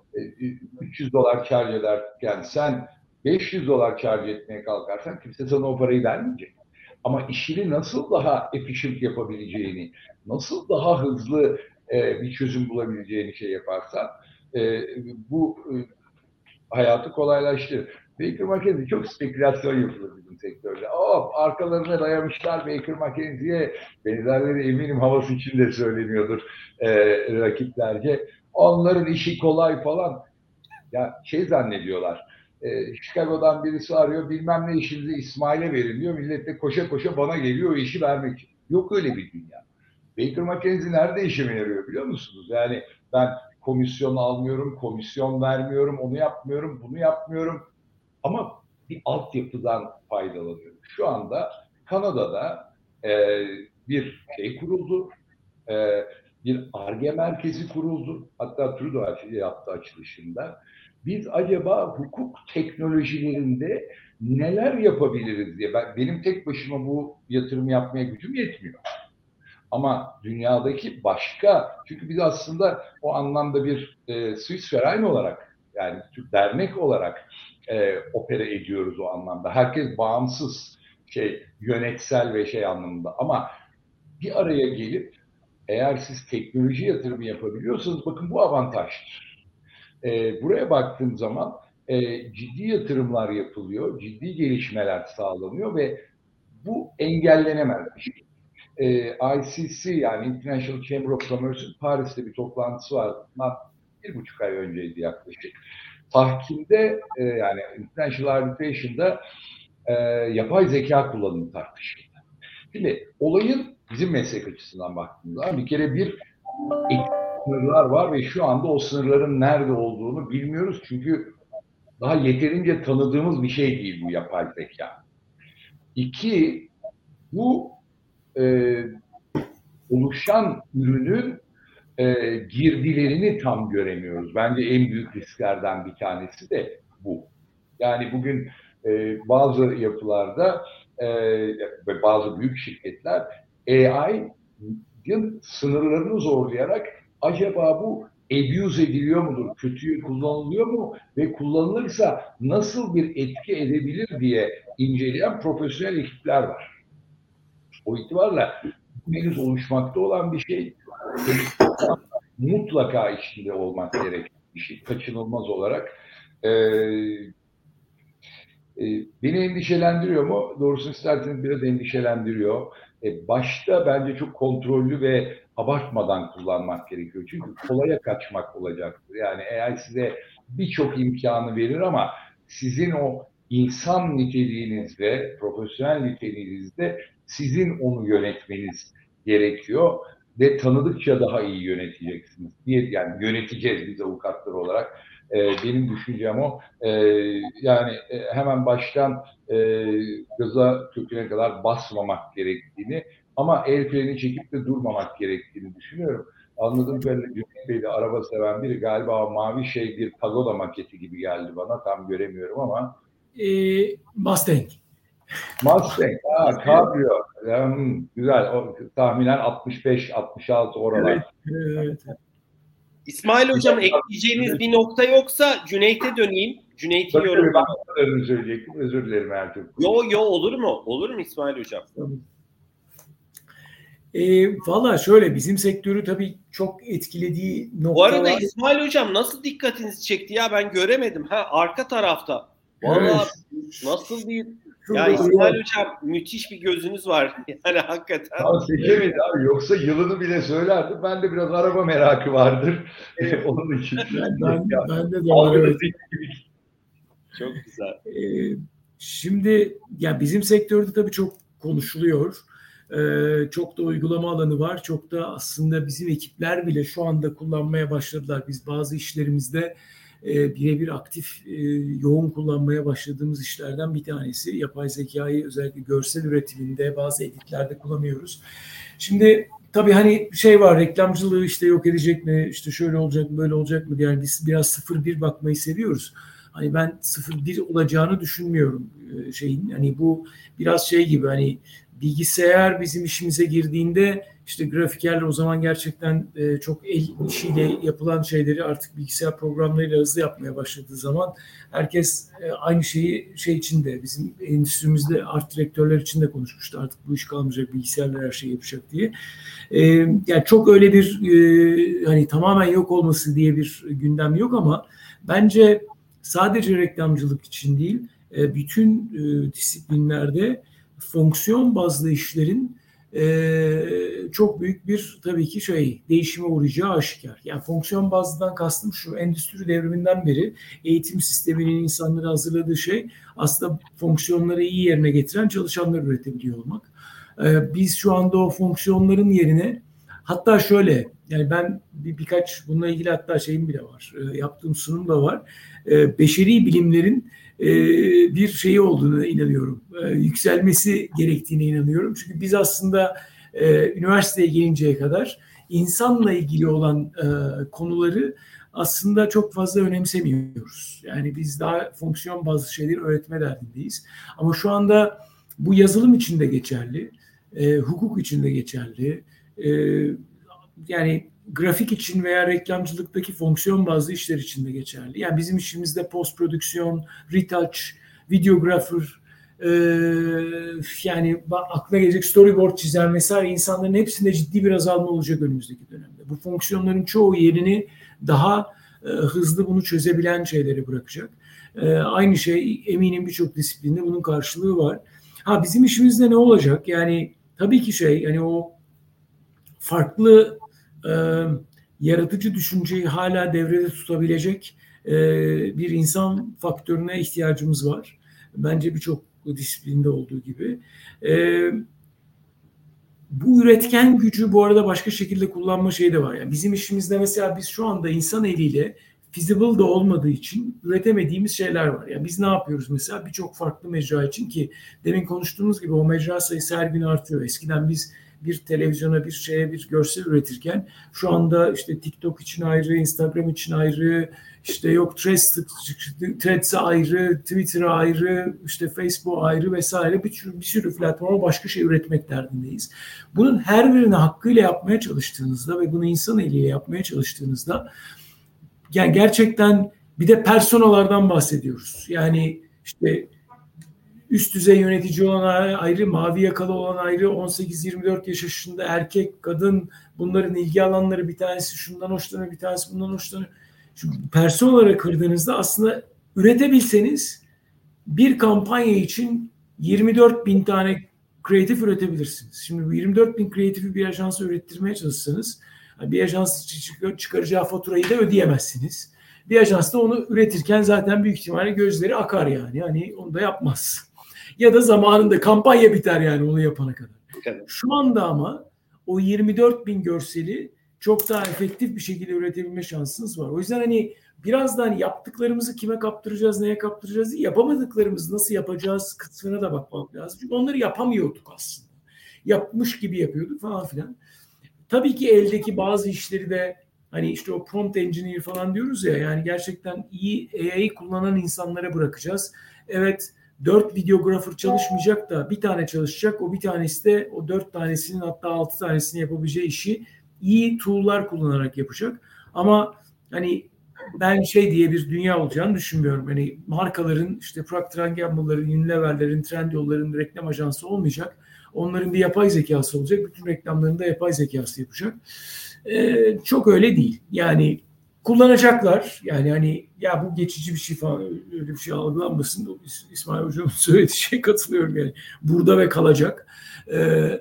300 e, dolar kar ederken sen 500 dolar kar etmeye kalkarsan kimse sana o parayı vermeyecek. Ama işini nasıl daha efficient yapabileceğini, nasıl daha hızlı e, bir çözüm bulabileceğini şey yaparsan e, bu e, hayatı kolaylaştırır. Baker McKenzie çok spekülasyon yapılır bizim sektörde. Hop arkalarına dayamışlar Baker McKenzie'ye. Benzerleri eminim havası içinde söyleniyordur e, rakiplerce. Onların işi kolay falan. Ya şey zannediyorlar. E, Chicago'dan birisi arıyor bilmem ne işinizi İsmail'e verin diyor. Millet de koşa koşa bana geliyor o işi vermek. Yok öyle bir dünya. Baker McKenzie nerede işime yarıyor biliyor musunuz? Yani ben komisyon almıyorum, komisyon vermiyorum, onu yapmıyorum, bunu yapmıyorum. Ama bir altyapıdan faydalanıyorum. Şu anda Kanada'da e, bir şey kuruldu. E, bir ARGE merkezi kuruldu. Hatta Trudeau yaptı açılışında. Biz acaba hukuk teknolojilerinde neler yapabiliriz diye. Ben, benim tek başıma bu yatırım yapmaya gücüm yetmiyor. Ama dünyadaki başka, çünkü biz aslında o anlamda bir e, Swiss Verein olarak, yani Türk dernek olarak e, opera ediyoruz o anlamda. Herkes bağımsız, şey yönetsel ve şey anlamında. Ama bir araya gelip eğer siz teknoloji yatırımı yapabiliyorsanız bakın bu avantajdır. E, buraya baktığım zaman e, ciddi yatırımlar yapılıyor, ciddi gelişmeler sağlanıyor ve bu engellenemez bir şey e, ICC yani International Chamber of Commerce'ın Paris'te bir toplantısı var. Bir buçuk ay önceydi yaklaşık. Tahkimde e, yani International Arbitration'da e, yapay zeka kullanımı tartışıldı. Şimdi olayın bizim meslek açısından baktığımızda bir kere bir sınırlar var ve şu anda o sınırların nerede olduğunu bilmiyoruz. Çünkü daha yeterince tanıdığımız bir şey değil bu yapay zeka. İki, bu e, oluşan ürünün e, girdilerini tam göremiyoruz. Bence en büyük risklerden bir tanesi de bu. Yani bugün e, bazı yapılarda e, ve bazı büyük şirketler AI'ın sınırlarını zorlayarak acaba bu abuse ediliyor mudur, kötüyü kullanılıyor mu ve kullanılırsa nasıl bir etki edebilir diye inceleyen profesyonel ekipler var. O itibarla henüz oluşmakta olan bir şey mutlaka içinde olmak gereken bir şey. Kaçınılmaz olarak. Ee, e, beni endişelendiriyor mu? Doğrusunu isterseniz biraz endişelendiriyor. E, başta bence çok kontrollü ve abartmadan kullanmak gerekiyor. Çünkü kolaya kaçmak olacaktır. Yani eğer size birçok imkanı verir ama sizin o insan niteliğinizde, profesyonel niteliğinizde sizin onu yönetmeniz gerekiyor ve tanıdıkça daha iyi yöneteceksiniz diye yani yöneteceğiz biz avukatlar olarak. E, benim düşüncem o. E, yani e, hemen baştan e, gaza köküne kadar basmamak gerektiğini ama el freni çekip de durmamak gerektiğini düşünüyorum. Anladığım kadarıyla Cüneyt Bey'de araba seven biri galiba mavi şey bir pagoda maketi gibi geldi bana. Tam göremiyorum ama. E, Mustang. Mustang. Ha, Cabrio. Hmm, güzel. O, tahminen 65-66 oralar. Evet, evet. İsmail Hocam ekleyeceğiniz bir nokta yoksa Cüneyt'e döneyim. Cüneyt'i yorum. Ben söyleyecektim. Özür dilerim Ertuğrul. Yo yo olur mu? Olur mu İsmail Hocam? E, Valla şöyle bizim sektörü tabii çok etkilediği noktalar. Bu arada İsmail Hocam nasıl dikkatinizi çekti ya ben göremedim. Ha arka tarafta. Valla evet. nasıl bir ya İsmail Hocam müthiş bir gözünüz var. Yani hakikaten. Ya seçemedi abi. Yoksa yılını bile söylerdi. Ben de biraz araba merakı vardır. Onun için. Ben, ben, ben de de var. Evet. Çok güzel. Ee, şimdi ya bizim sektörde tabii çok konuşuluyor. Ee, çok da uygulama alanı var. Çok da aslında bizim ekipler bile şu anda kullanmaya başladılar. Biz bazı işlerimizde e, birebir aktif e, yoğun kullanmaya başladığımız işlerden bir tanesi. Yapay zekayı özellikle görsel üretiminde bazı editlerde kullanıyoruz. Şimdi tabii hani şey var reklamcılığı işte yok edecek mi işte şöyle olacak mı böyle olacak mı yani biz biraz sıfır bir bakmayı seviyoruz. Hani ben sıfır bir olacağını düşünmüyorum e, şeyin. Hani bu biraz şey gibi hani bilgisayar bizim işimize girdiğinde işte grafikerler o zaman gerçekten e, çok el işiyle yapılan şeyleri artık bilgisayar programlarıyla hızlı yapmaya başladığı zaman herkes e, aynı şeyi şey içinde bizim endüstrimizde art direktörler için de konuşmuştu. Artık bu iş kalmayacak bilgisayarlar her şeyi yapacak diye. E, yani çok öyle bir e, hani tamamen yok olması diye bir gündem yok ama bence sadece reklamcılık için değil e, bütün e, disiplinlerde fonksiyon bazlı işlerin e, çok büyük bir tabii ki şey değişime uğrayacağı aşikar. Yani fonksiyon bazlıdan kastım şu endüstri devriminden beri eğitim sisteminin insanları hazırladığı şey aslında fonksiyonları iyi yerine getiren çalışanlar üretebiliyor olmak. E, biz şu anda o fonksiyonların yerine hatta şöyle yani ben bir, birkaç bununla ilgili hatta şeyim bile var. E, yaptığım sunum da var. E, beşeri bilimlerin e, bir şeyi olduğunu inanıyorum. E, yükselmesi gerektiğine inanıyorum. Çünkü biz aslında e, üniversiteye gelinceye kadar insanla ilgili olan konuları aslında çok fazla önemsemiyoruz. Yani biz daha fonksiyon bazı şeyleri öğretme derdindeyiz. Ama şu anda bu yazılım için de geçerli, hukuk için de geçerli. yani grafik için veya reklamcılıktaki fonksiyon bazlı işler için de geçerli. Yani bizim işimizde post prodüksiyon, retouch, videographer, e, yani aklına gelecek storyboard çizen vesaire insanların hepsinde ciddi bir azalma olacak önümüzdeki dönemde. Bu fonksiyonların çoğu yerini daha e, hızlı bunu çözebilen şeyleri bırakacak. E, aynı şey eminim birçok disiplinde bunun karşılığı var. Ha bizim işimizde ne olacak? Yani tabii ki şey yani o farklı e, yaratıcı düşünceyi hala devrede tutabilecek e, bir insan faktörüne ihtiyacımız var. Bence birçok disiplinde olduğu gibi. E, bu üretken gücü bu arada başka şekilde kullanma şeyi de var. Yani bizim işimizde mesela biz şu anda insan eliyle feasible da olmadığı için üretemediğimiz şeyler var. Yani biz ne yapıyoruz mesela birçok farklı mecra için ki demin konuştuğumuz gibi o mecra sayısı her gün artıyor. Eskiden biz bir televizyona bir şeye bir görsel üretirken şu anda işte TikTok için ayrı, Instagram için ayrı, işte yok Threads'e ayrı, Twitter'a ayrı, işte Facebook ayrı vesaire bir sürü, bir sürü platforma başka şey üretmek derdindeyiz. Bunun her birini hakkıyla yapmaya çalıştığınızda ve bunu insan eliyle yapmaya çalıştığınızda yani gerçekten bir de personalardan bahsediyoruz. Yani işte üst düzey yönetici olan ayrı, mavi yakalı olan ayrı, 18-24 yaş yaşında erkek, kadın bunların ilgi alanları bir tanesi şundan hoşlanıyor, bir tanesi bundan hoşlanıyor. Çünkü person olarak kırdığınızda aslında üretebilseniz bir kampanya için 24 bin tane kreatif üretebilirsiniz. Şimdi bu 24 bin kreatifi bir ajansa ürettirmeye çalışsanız bir ajans çıkaracağı faturayı da ödeyemezsiniz. Bir ajans da onu üretirken zaten büyük ihtimalle gözleri akar yani. Yani onu da yapmaz. Ya da zamanında kampanya biter yani onu yapana kadar. Şu anda ama o 24 bin görseli çok daha efektif bir şekilde üretebilme şansınız var. O yüzden hani biraz da hani yaptıklarımızı kime kaptıracağız, neye kaptıracağız, yapamadıklarımızı nasıl yapacağız kısmına da bakmak lazım. Çünkü onları yapamıyorduk aslında. Yapmış gibi yapıyorduk falan filan. Tabii ki eldeki bazı işleri de hani işte o prompt engineer falan diyoruz ya yani gerçekten iyi AI'yi kullanan insanlara bırakacağız. Evet dört videografer çalışmayacak da bir tane çalışacak. O bir tanesi de o dört tanesinin hatta altı tanesini yapabileceği işi iyi tool'lar kullanarak yapacak. Ama hani ben şey diye bir dünya olacağını düşünmüyorum. Hani markaların işte Procter Gamble'ların, Unilever'lerin, Trendyol'ların reklam ajansı olmayacak. Onların bir yapay zekası olacak. Bütün reklamlarını da yapay zekası yapacak. Ee, çok öyle değil. Yani kullanacaklar. Yani hani ya bu geçici bir şey falan öyle bir şey algılanmasın. İsmail Hocam'ın söylediği şey katılıyorum yani. Burada ve kalacak. Ee,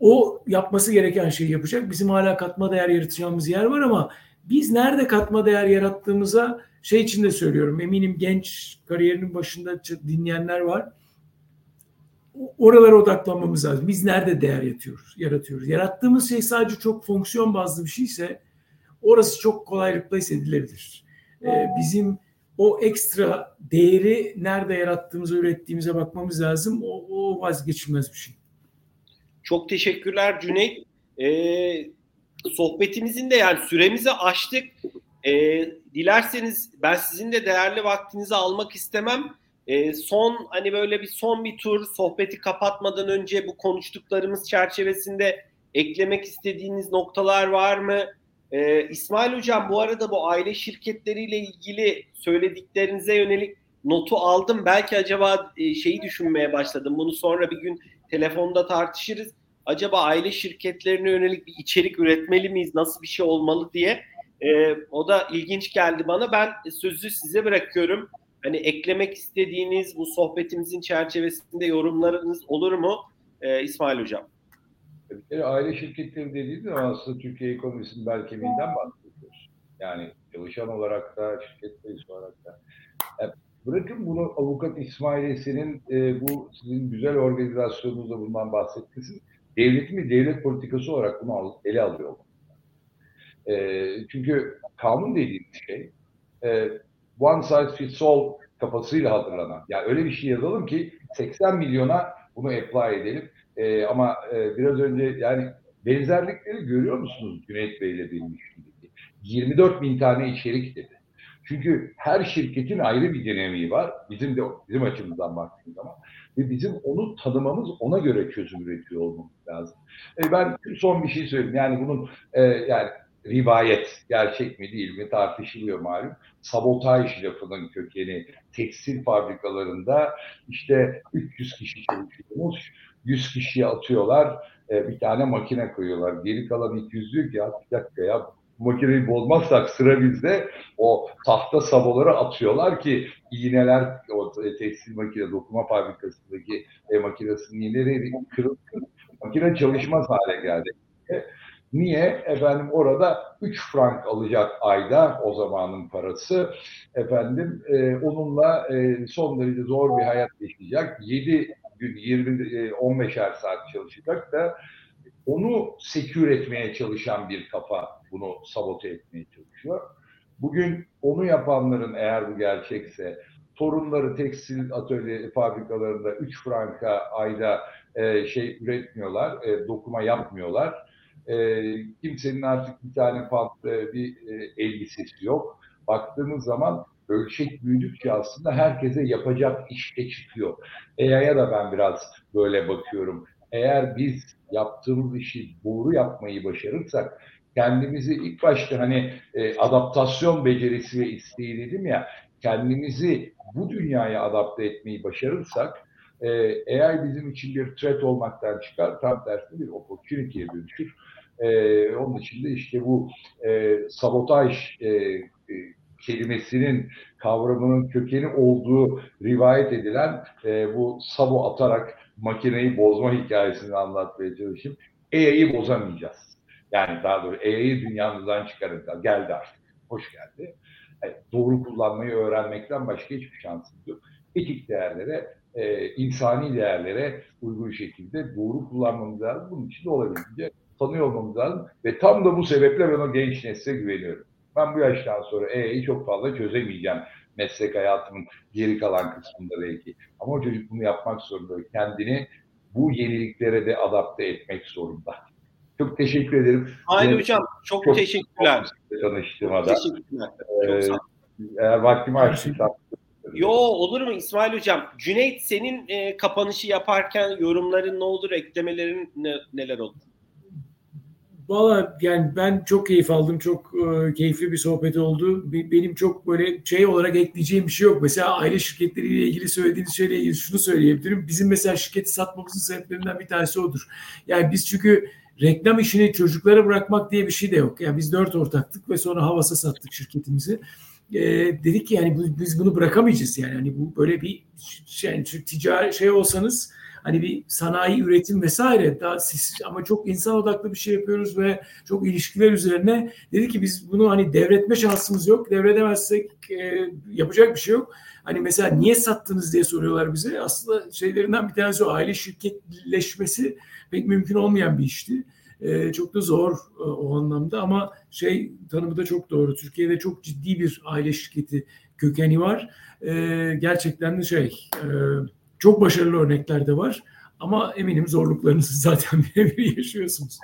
o yapması gereken şeyi yapacak. Bizim hala katma değer yaratacağımız yer var ama biz nerede katma değer yarattığımıza şey için de söylüyorum. Eminim genç kariyerinin başında dinleyenler var. Oralara odaklanmamız lazım. Biz nerede değer yaratıyoruz? Yaratıyoruz. Yarattığımız şey sadece çok fonksiyon bazlı bir şeyse orası çok kolaylıkla hissedilebilir. Ee, bizim o ekstra değeri nerede yarattığımıza, ürettiğimize bakmamız lazım. O, o vazgeçilmez bir şey. Çok teşekkürler Cüneyt. Ee, sohbetimizin de yani süremizi aştık. Ee, dilerseniz ben sizin de değerli vaktinizi almak istemem. Ee, son hani böyle bir son bir tur sohbeti kapatmadan önce bu konuştuklarımız çerçevesinde eklemek istediğiniz noktalar var mı? Ee, İsmail Hocam bu arada bu aile şirketleriyle ilgili söylediklerinize yönelik notu aldım. Belki acaba e, şeyi düşünmeye başladım. Bunu sonra bir gün telefonda tartışırız. Acaba aile şirketlerine yönelik bir içerik üretmeli miyiz? Nasıl bir şey olmalı diye. E, o da ilginç geldi bana. Ben sözü size bırakıyorum. Hani eklemek istediğiniz bu sohbetimizin çerçevesinde yorumlarınız olur mu e, İsmail Hocam? Bir kere aile şirketleri dediğimiz zaman aslında Türkiye ekonomisinin bel kemiğinden bahsediyoruz. Yani çalışan olarak da, şirket reisi olarak da. Yani bırakın bunu avukat İsmail Esen'in e, bu sizin güzel organizasyonunuzda bundan bahsetmesi, devletin bir devlet politikası olarak bunu ele alıyor. E, çünkü kanun dediğimiz şey e, one size fits all kafasıyla hazırlanan. Yani öyle bir şey yazalım ki 80 milyona bunu apply edelim. E, ama e, biraz önce yani benzerlikleri görüyor musunuz Cüneyt Bey ile benim işimdeki? 24 bin tane içerik dedi. Çünkü her şirketin ayrı bir dinamiği var. Bizim de bizim açımızdan baktığımız zaman ve bizim onu tanımamız, ona göre çözüm üretiyor olmamız lazım. E, ben son bir şey söyleyeyim. Yani bunun e, yani rivayet gerçek mi değil mi tartışılıyor malum. Sabotaj lafının kökeni tekstil fabrikalarında işte 300 kişi çalışıyormuş, 100 kişiye atıyorlar, e, bir tane makine koyuyorlar. Geri kalan 200 diyor ki ya bir dakika ya makineyi bozmazsak sıra bizde o tahta saboları atıyorlar ki iğneler o tekstil makine dokuma fabrikasındaki e, makinesinin iğneleri kırılsın. Makine çalışmaz hale geldi. E, niye? Efendim orada 3 frank alacak ayda o zamanın parası. Efendim e, onunla e, son derece zor bir hayat yaşayacak. 7 gün 20 e, 15'er saat çalışacak da onu sekür etmeye çalışan bir kafa bunu sabote etmeye çalışıyor. Bugün onu yapanların eğer bu gerçekse torunları tekstil atölye fabrikalarında 3 franka ayda e, şey üretmiyorlar, e, dokuma yapmıyorlar. E, kimsenin artık bir tane e, bir e, elbisesi yok. Baktığımız zaman ölçek büyüdükçe aslında herkese yapacak iş de çıkıyor. EYA'ya da ben biraz böyle bakıyorum. Eğer biz yaptığımız işi doğru yapmayı başarırsak kendimizi ilk başta hani e, adaptasyon becerisi ve isteği dedim ya kendimizi bu dünyaya adapte etmeyi başarırsak eğer bizim için bir threat olmaktan çıkar tam tersine bir opportunity'ye dönüşür. E, onun için de işte bu e, sabotaj e, e, kelimesinin kavramının kökeni olduğu rivayet edilen e, bu sabo atarak makineyi bozma hikayesini anlatmaya çalışayım. AI'yi bozamayacağız. Yani daha doğrusu AI'yi dünyamızdan çıkarın. Geldi artık. Hoş geldi. Yani doğru kullanmayı öğrenmekten başka hiçbir şansımız yok. Etik değerlere, e, insani değerlere uygun şekilde doğru kullanmamız lazım. Bunun için de olabildiğince tanıyor olmamız lazım. Ve tam da bu sebeple ben o genç nesle güveniyorum. Ben bu yaştan sonra AI'yi çok fazla çözemeyeceğim meslek hayatımın geri kalan kısmında belki. Ama o çocuk bunu yapmak zorunda. Kendini bu yeniliklere de adapte etmek zorunda. Çok teşekkür ederim. Aynı hocam çok, çok teşekkürler. Tanıştığıma da. Teşekkürler. Ee, eğer vaktimi açtıysam. Yo olur mu İsmail Hocam? Cüneyt senin e, kapanışı yaparken yorumların ne olur, eklemelerin ne, neler olur? Valla yani ben çok keyif aldım. Çok e, keyifli bir sohbet oldu. Be, benim çok böyle şey olarak ekleyeceğim bir şey yok. Mesela aile şirketleriyle ilgili söylediğiniz şeyle ilgili şunu söyleyebilirim. Bizim mesela şirketi satmamızın sebeplerinden bir tanesi odur. Yani biz çünkü reklam işini çocuklara bırakmak diye bir şey de yok. Yani biz dört ortaktık ve sonra havasa sattık şirketimizi. E, dedik ki yani bu, biz bunu bırakamayacağız yani. Hani bu böyle bir şey, ticari şey olsanız hani bir sanayi üretim vesaire daha ama çok insan odaklı bir şey yapıyoruz ve çok ilişkiler üzerine dedi ki biz bunu hani devretme şansımız yok. Devredemezsek e, yapacak bir şey yok. Hani mesela niye sattınız diye soruyorlar bize. Aslında şeylerinden bir tanesi o aile şirketleşmesi pek mümkün olmayan bir işti. Ee, çok da zor e, o anlamda ama şey tanımı da çok doğru. Türkiye'de çok ciddi bir aile şirketi kökeni var. Ee, gerçekten de şey e, çok başarılı örnekler de var. Ama eminim zorluklarını siz zaten birebir yaşıyorsunuz.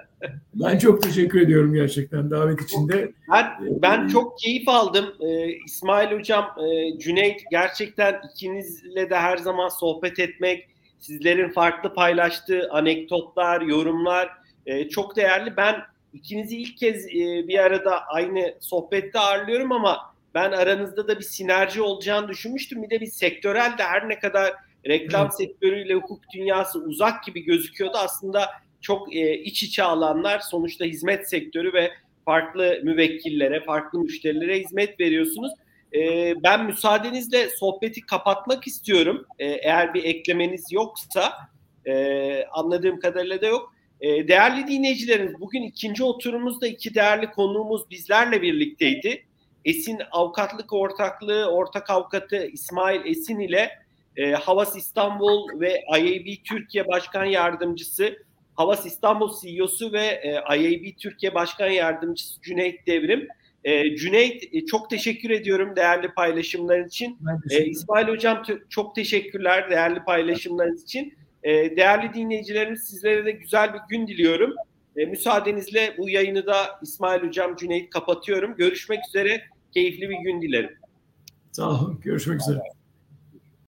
ben çok teşekkür ediyorum gerçekten davet için de. Ben, ben çok keyif aldım. Ee, İsmail Hocam, e, Cüneyt gerçekten ikinizle de her zaman sohbet etmek, sizlerin farklı paylaştığı anekdotlar, yorumlar e, çok değerli. Ben ikinizi ilk kez e, bir arada aynı sohbette ağırlıyorum ama ben aranızda da bir sinerji olacağını düşünmüştüm. Bir de bir sektörel de her ne kadar reklam sektörüyle hukuk dünyası uzak gibi gözüküyordu. Aslında çok e, iç içe alanlar sonuçta hizmet sektörü ve farklı müvekkillere, farklı müşterilere hizmet veriyorsunuz. E, ben müsaadenizle sohbeti kapatmak istiyorum. E, eğer bir eklemeniz yoksa e, anladığım kadarıyla da yok. E, değerli dinleyicilerimiz bugün ikinci oturumumuzda iki değerli konuğumuz bizlerle birlikteydi. Esin Avukatlık Ortaklığı Ortak Avukatı İsmail Esin ile e, Havas İstanbul ve IAB Türkiye Başkan Yardımcısı Havas İstanbul CEO'su ve e, IAB Türkiye Başkan Yardımcısı Cüneyt Devrim. E, Cüneyt e, çok teşekkür ediyorum değerli paylaşımların için. E, İsmail Hocam çok teşekkürler değerli paylaşımlarınız için. E, değerli dinleyicilerimiz sizlere de güzel bir gün diliyorum. E, müsaadenizle bu yayını da İsmail Hocam Cüneyt kapatıyorum. Görüşmek üzere. Keyifli bir gün dilerim. Sağ olun. Görüşmek üzere.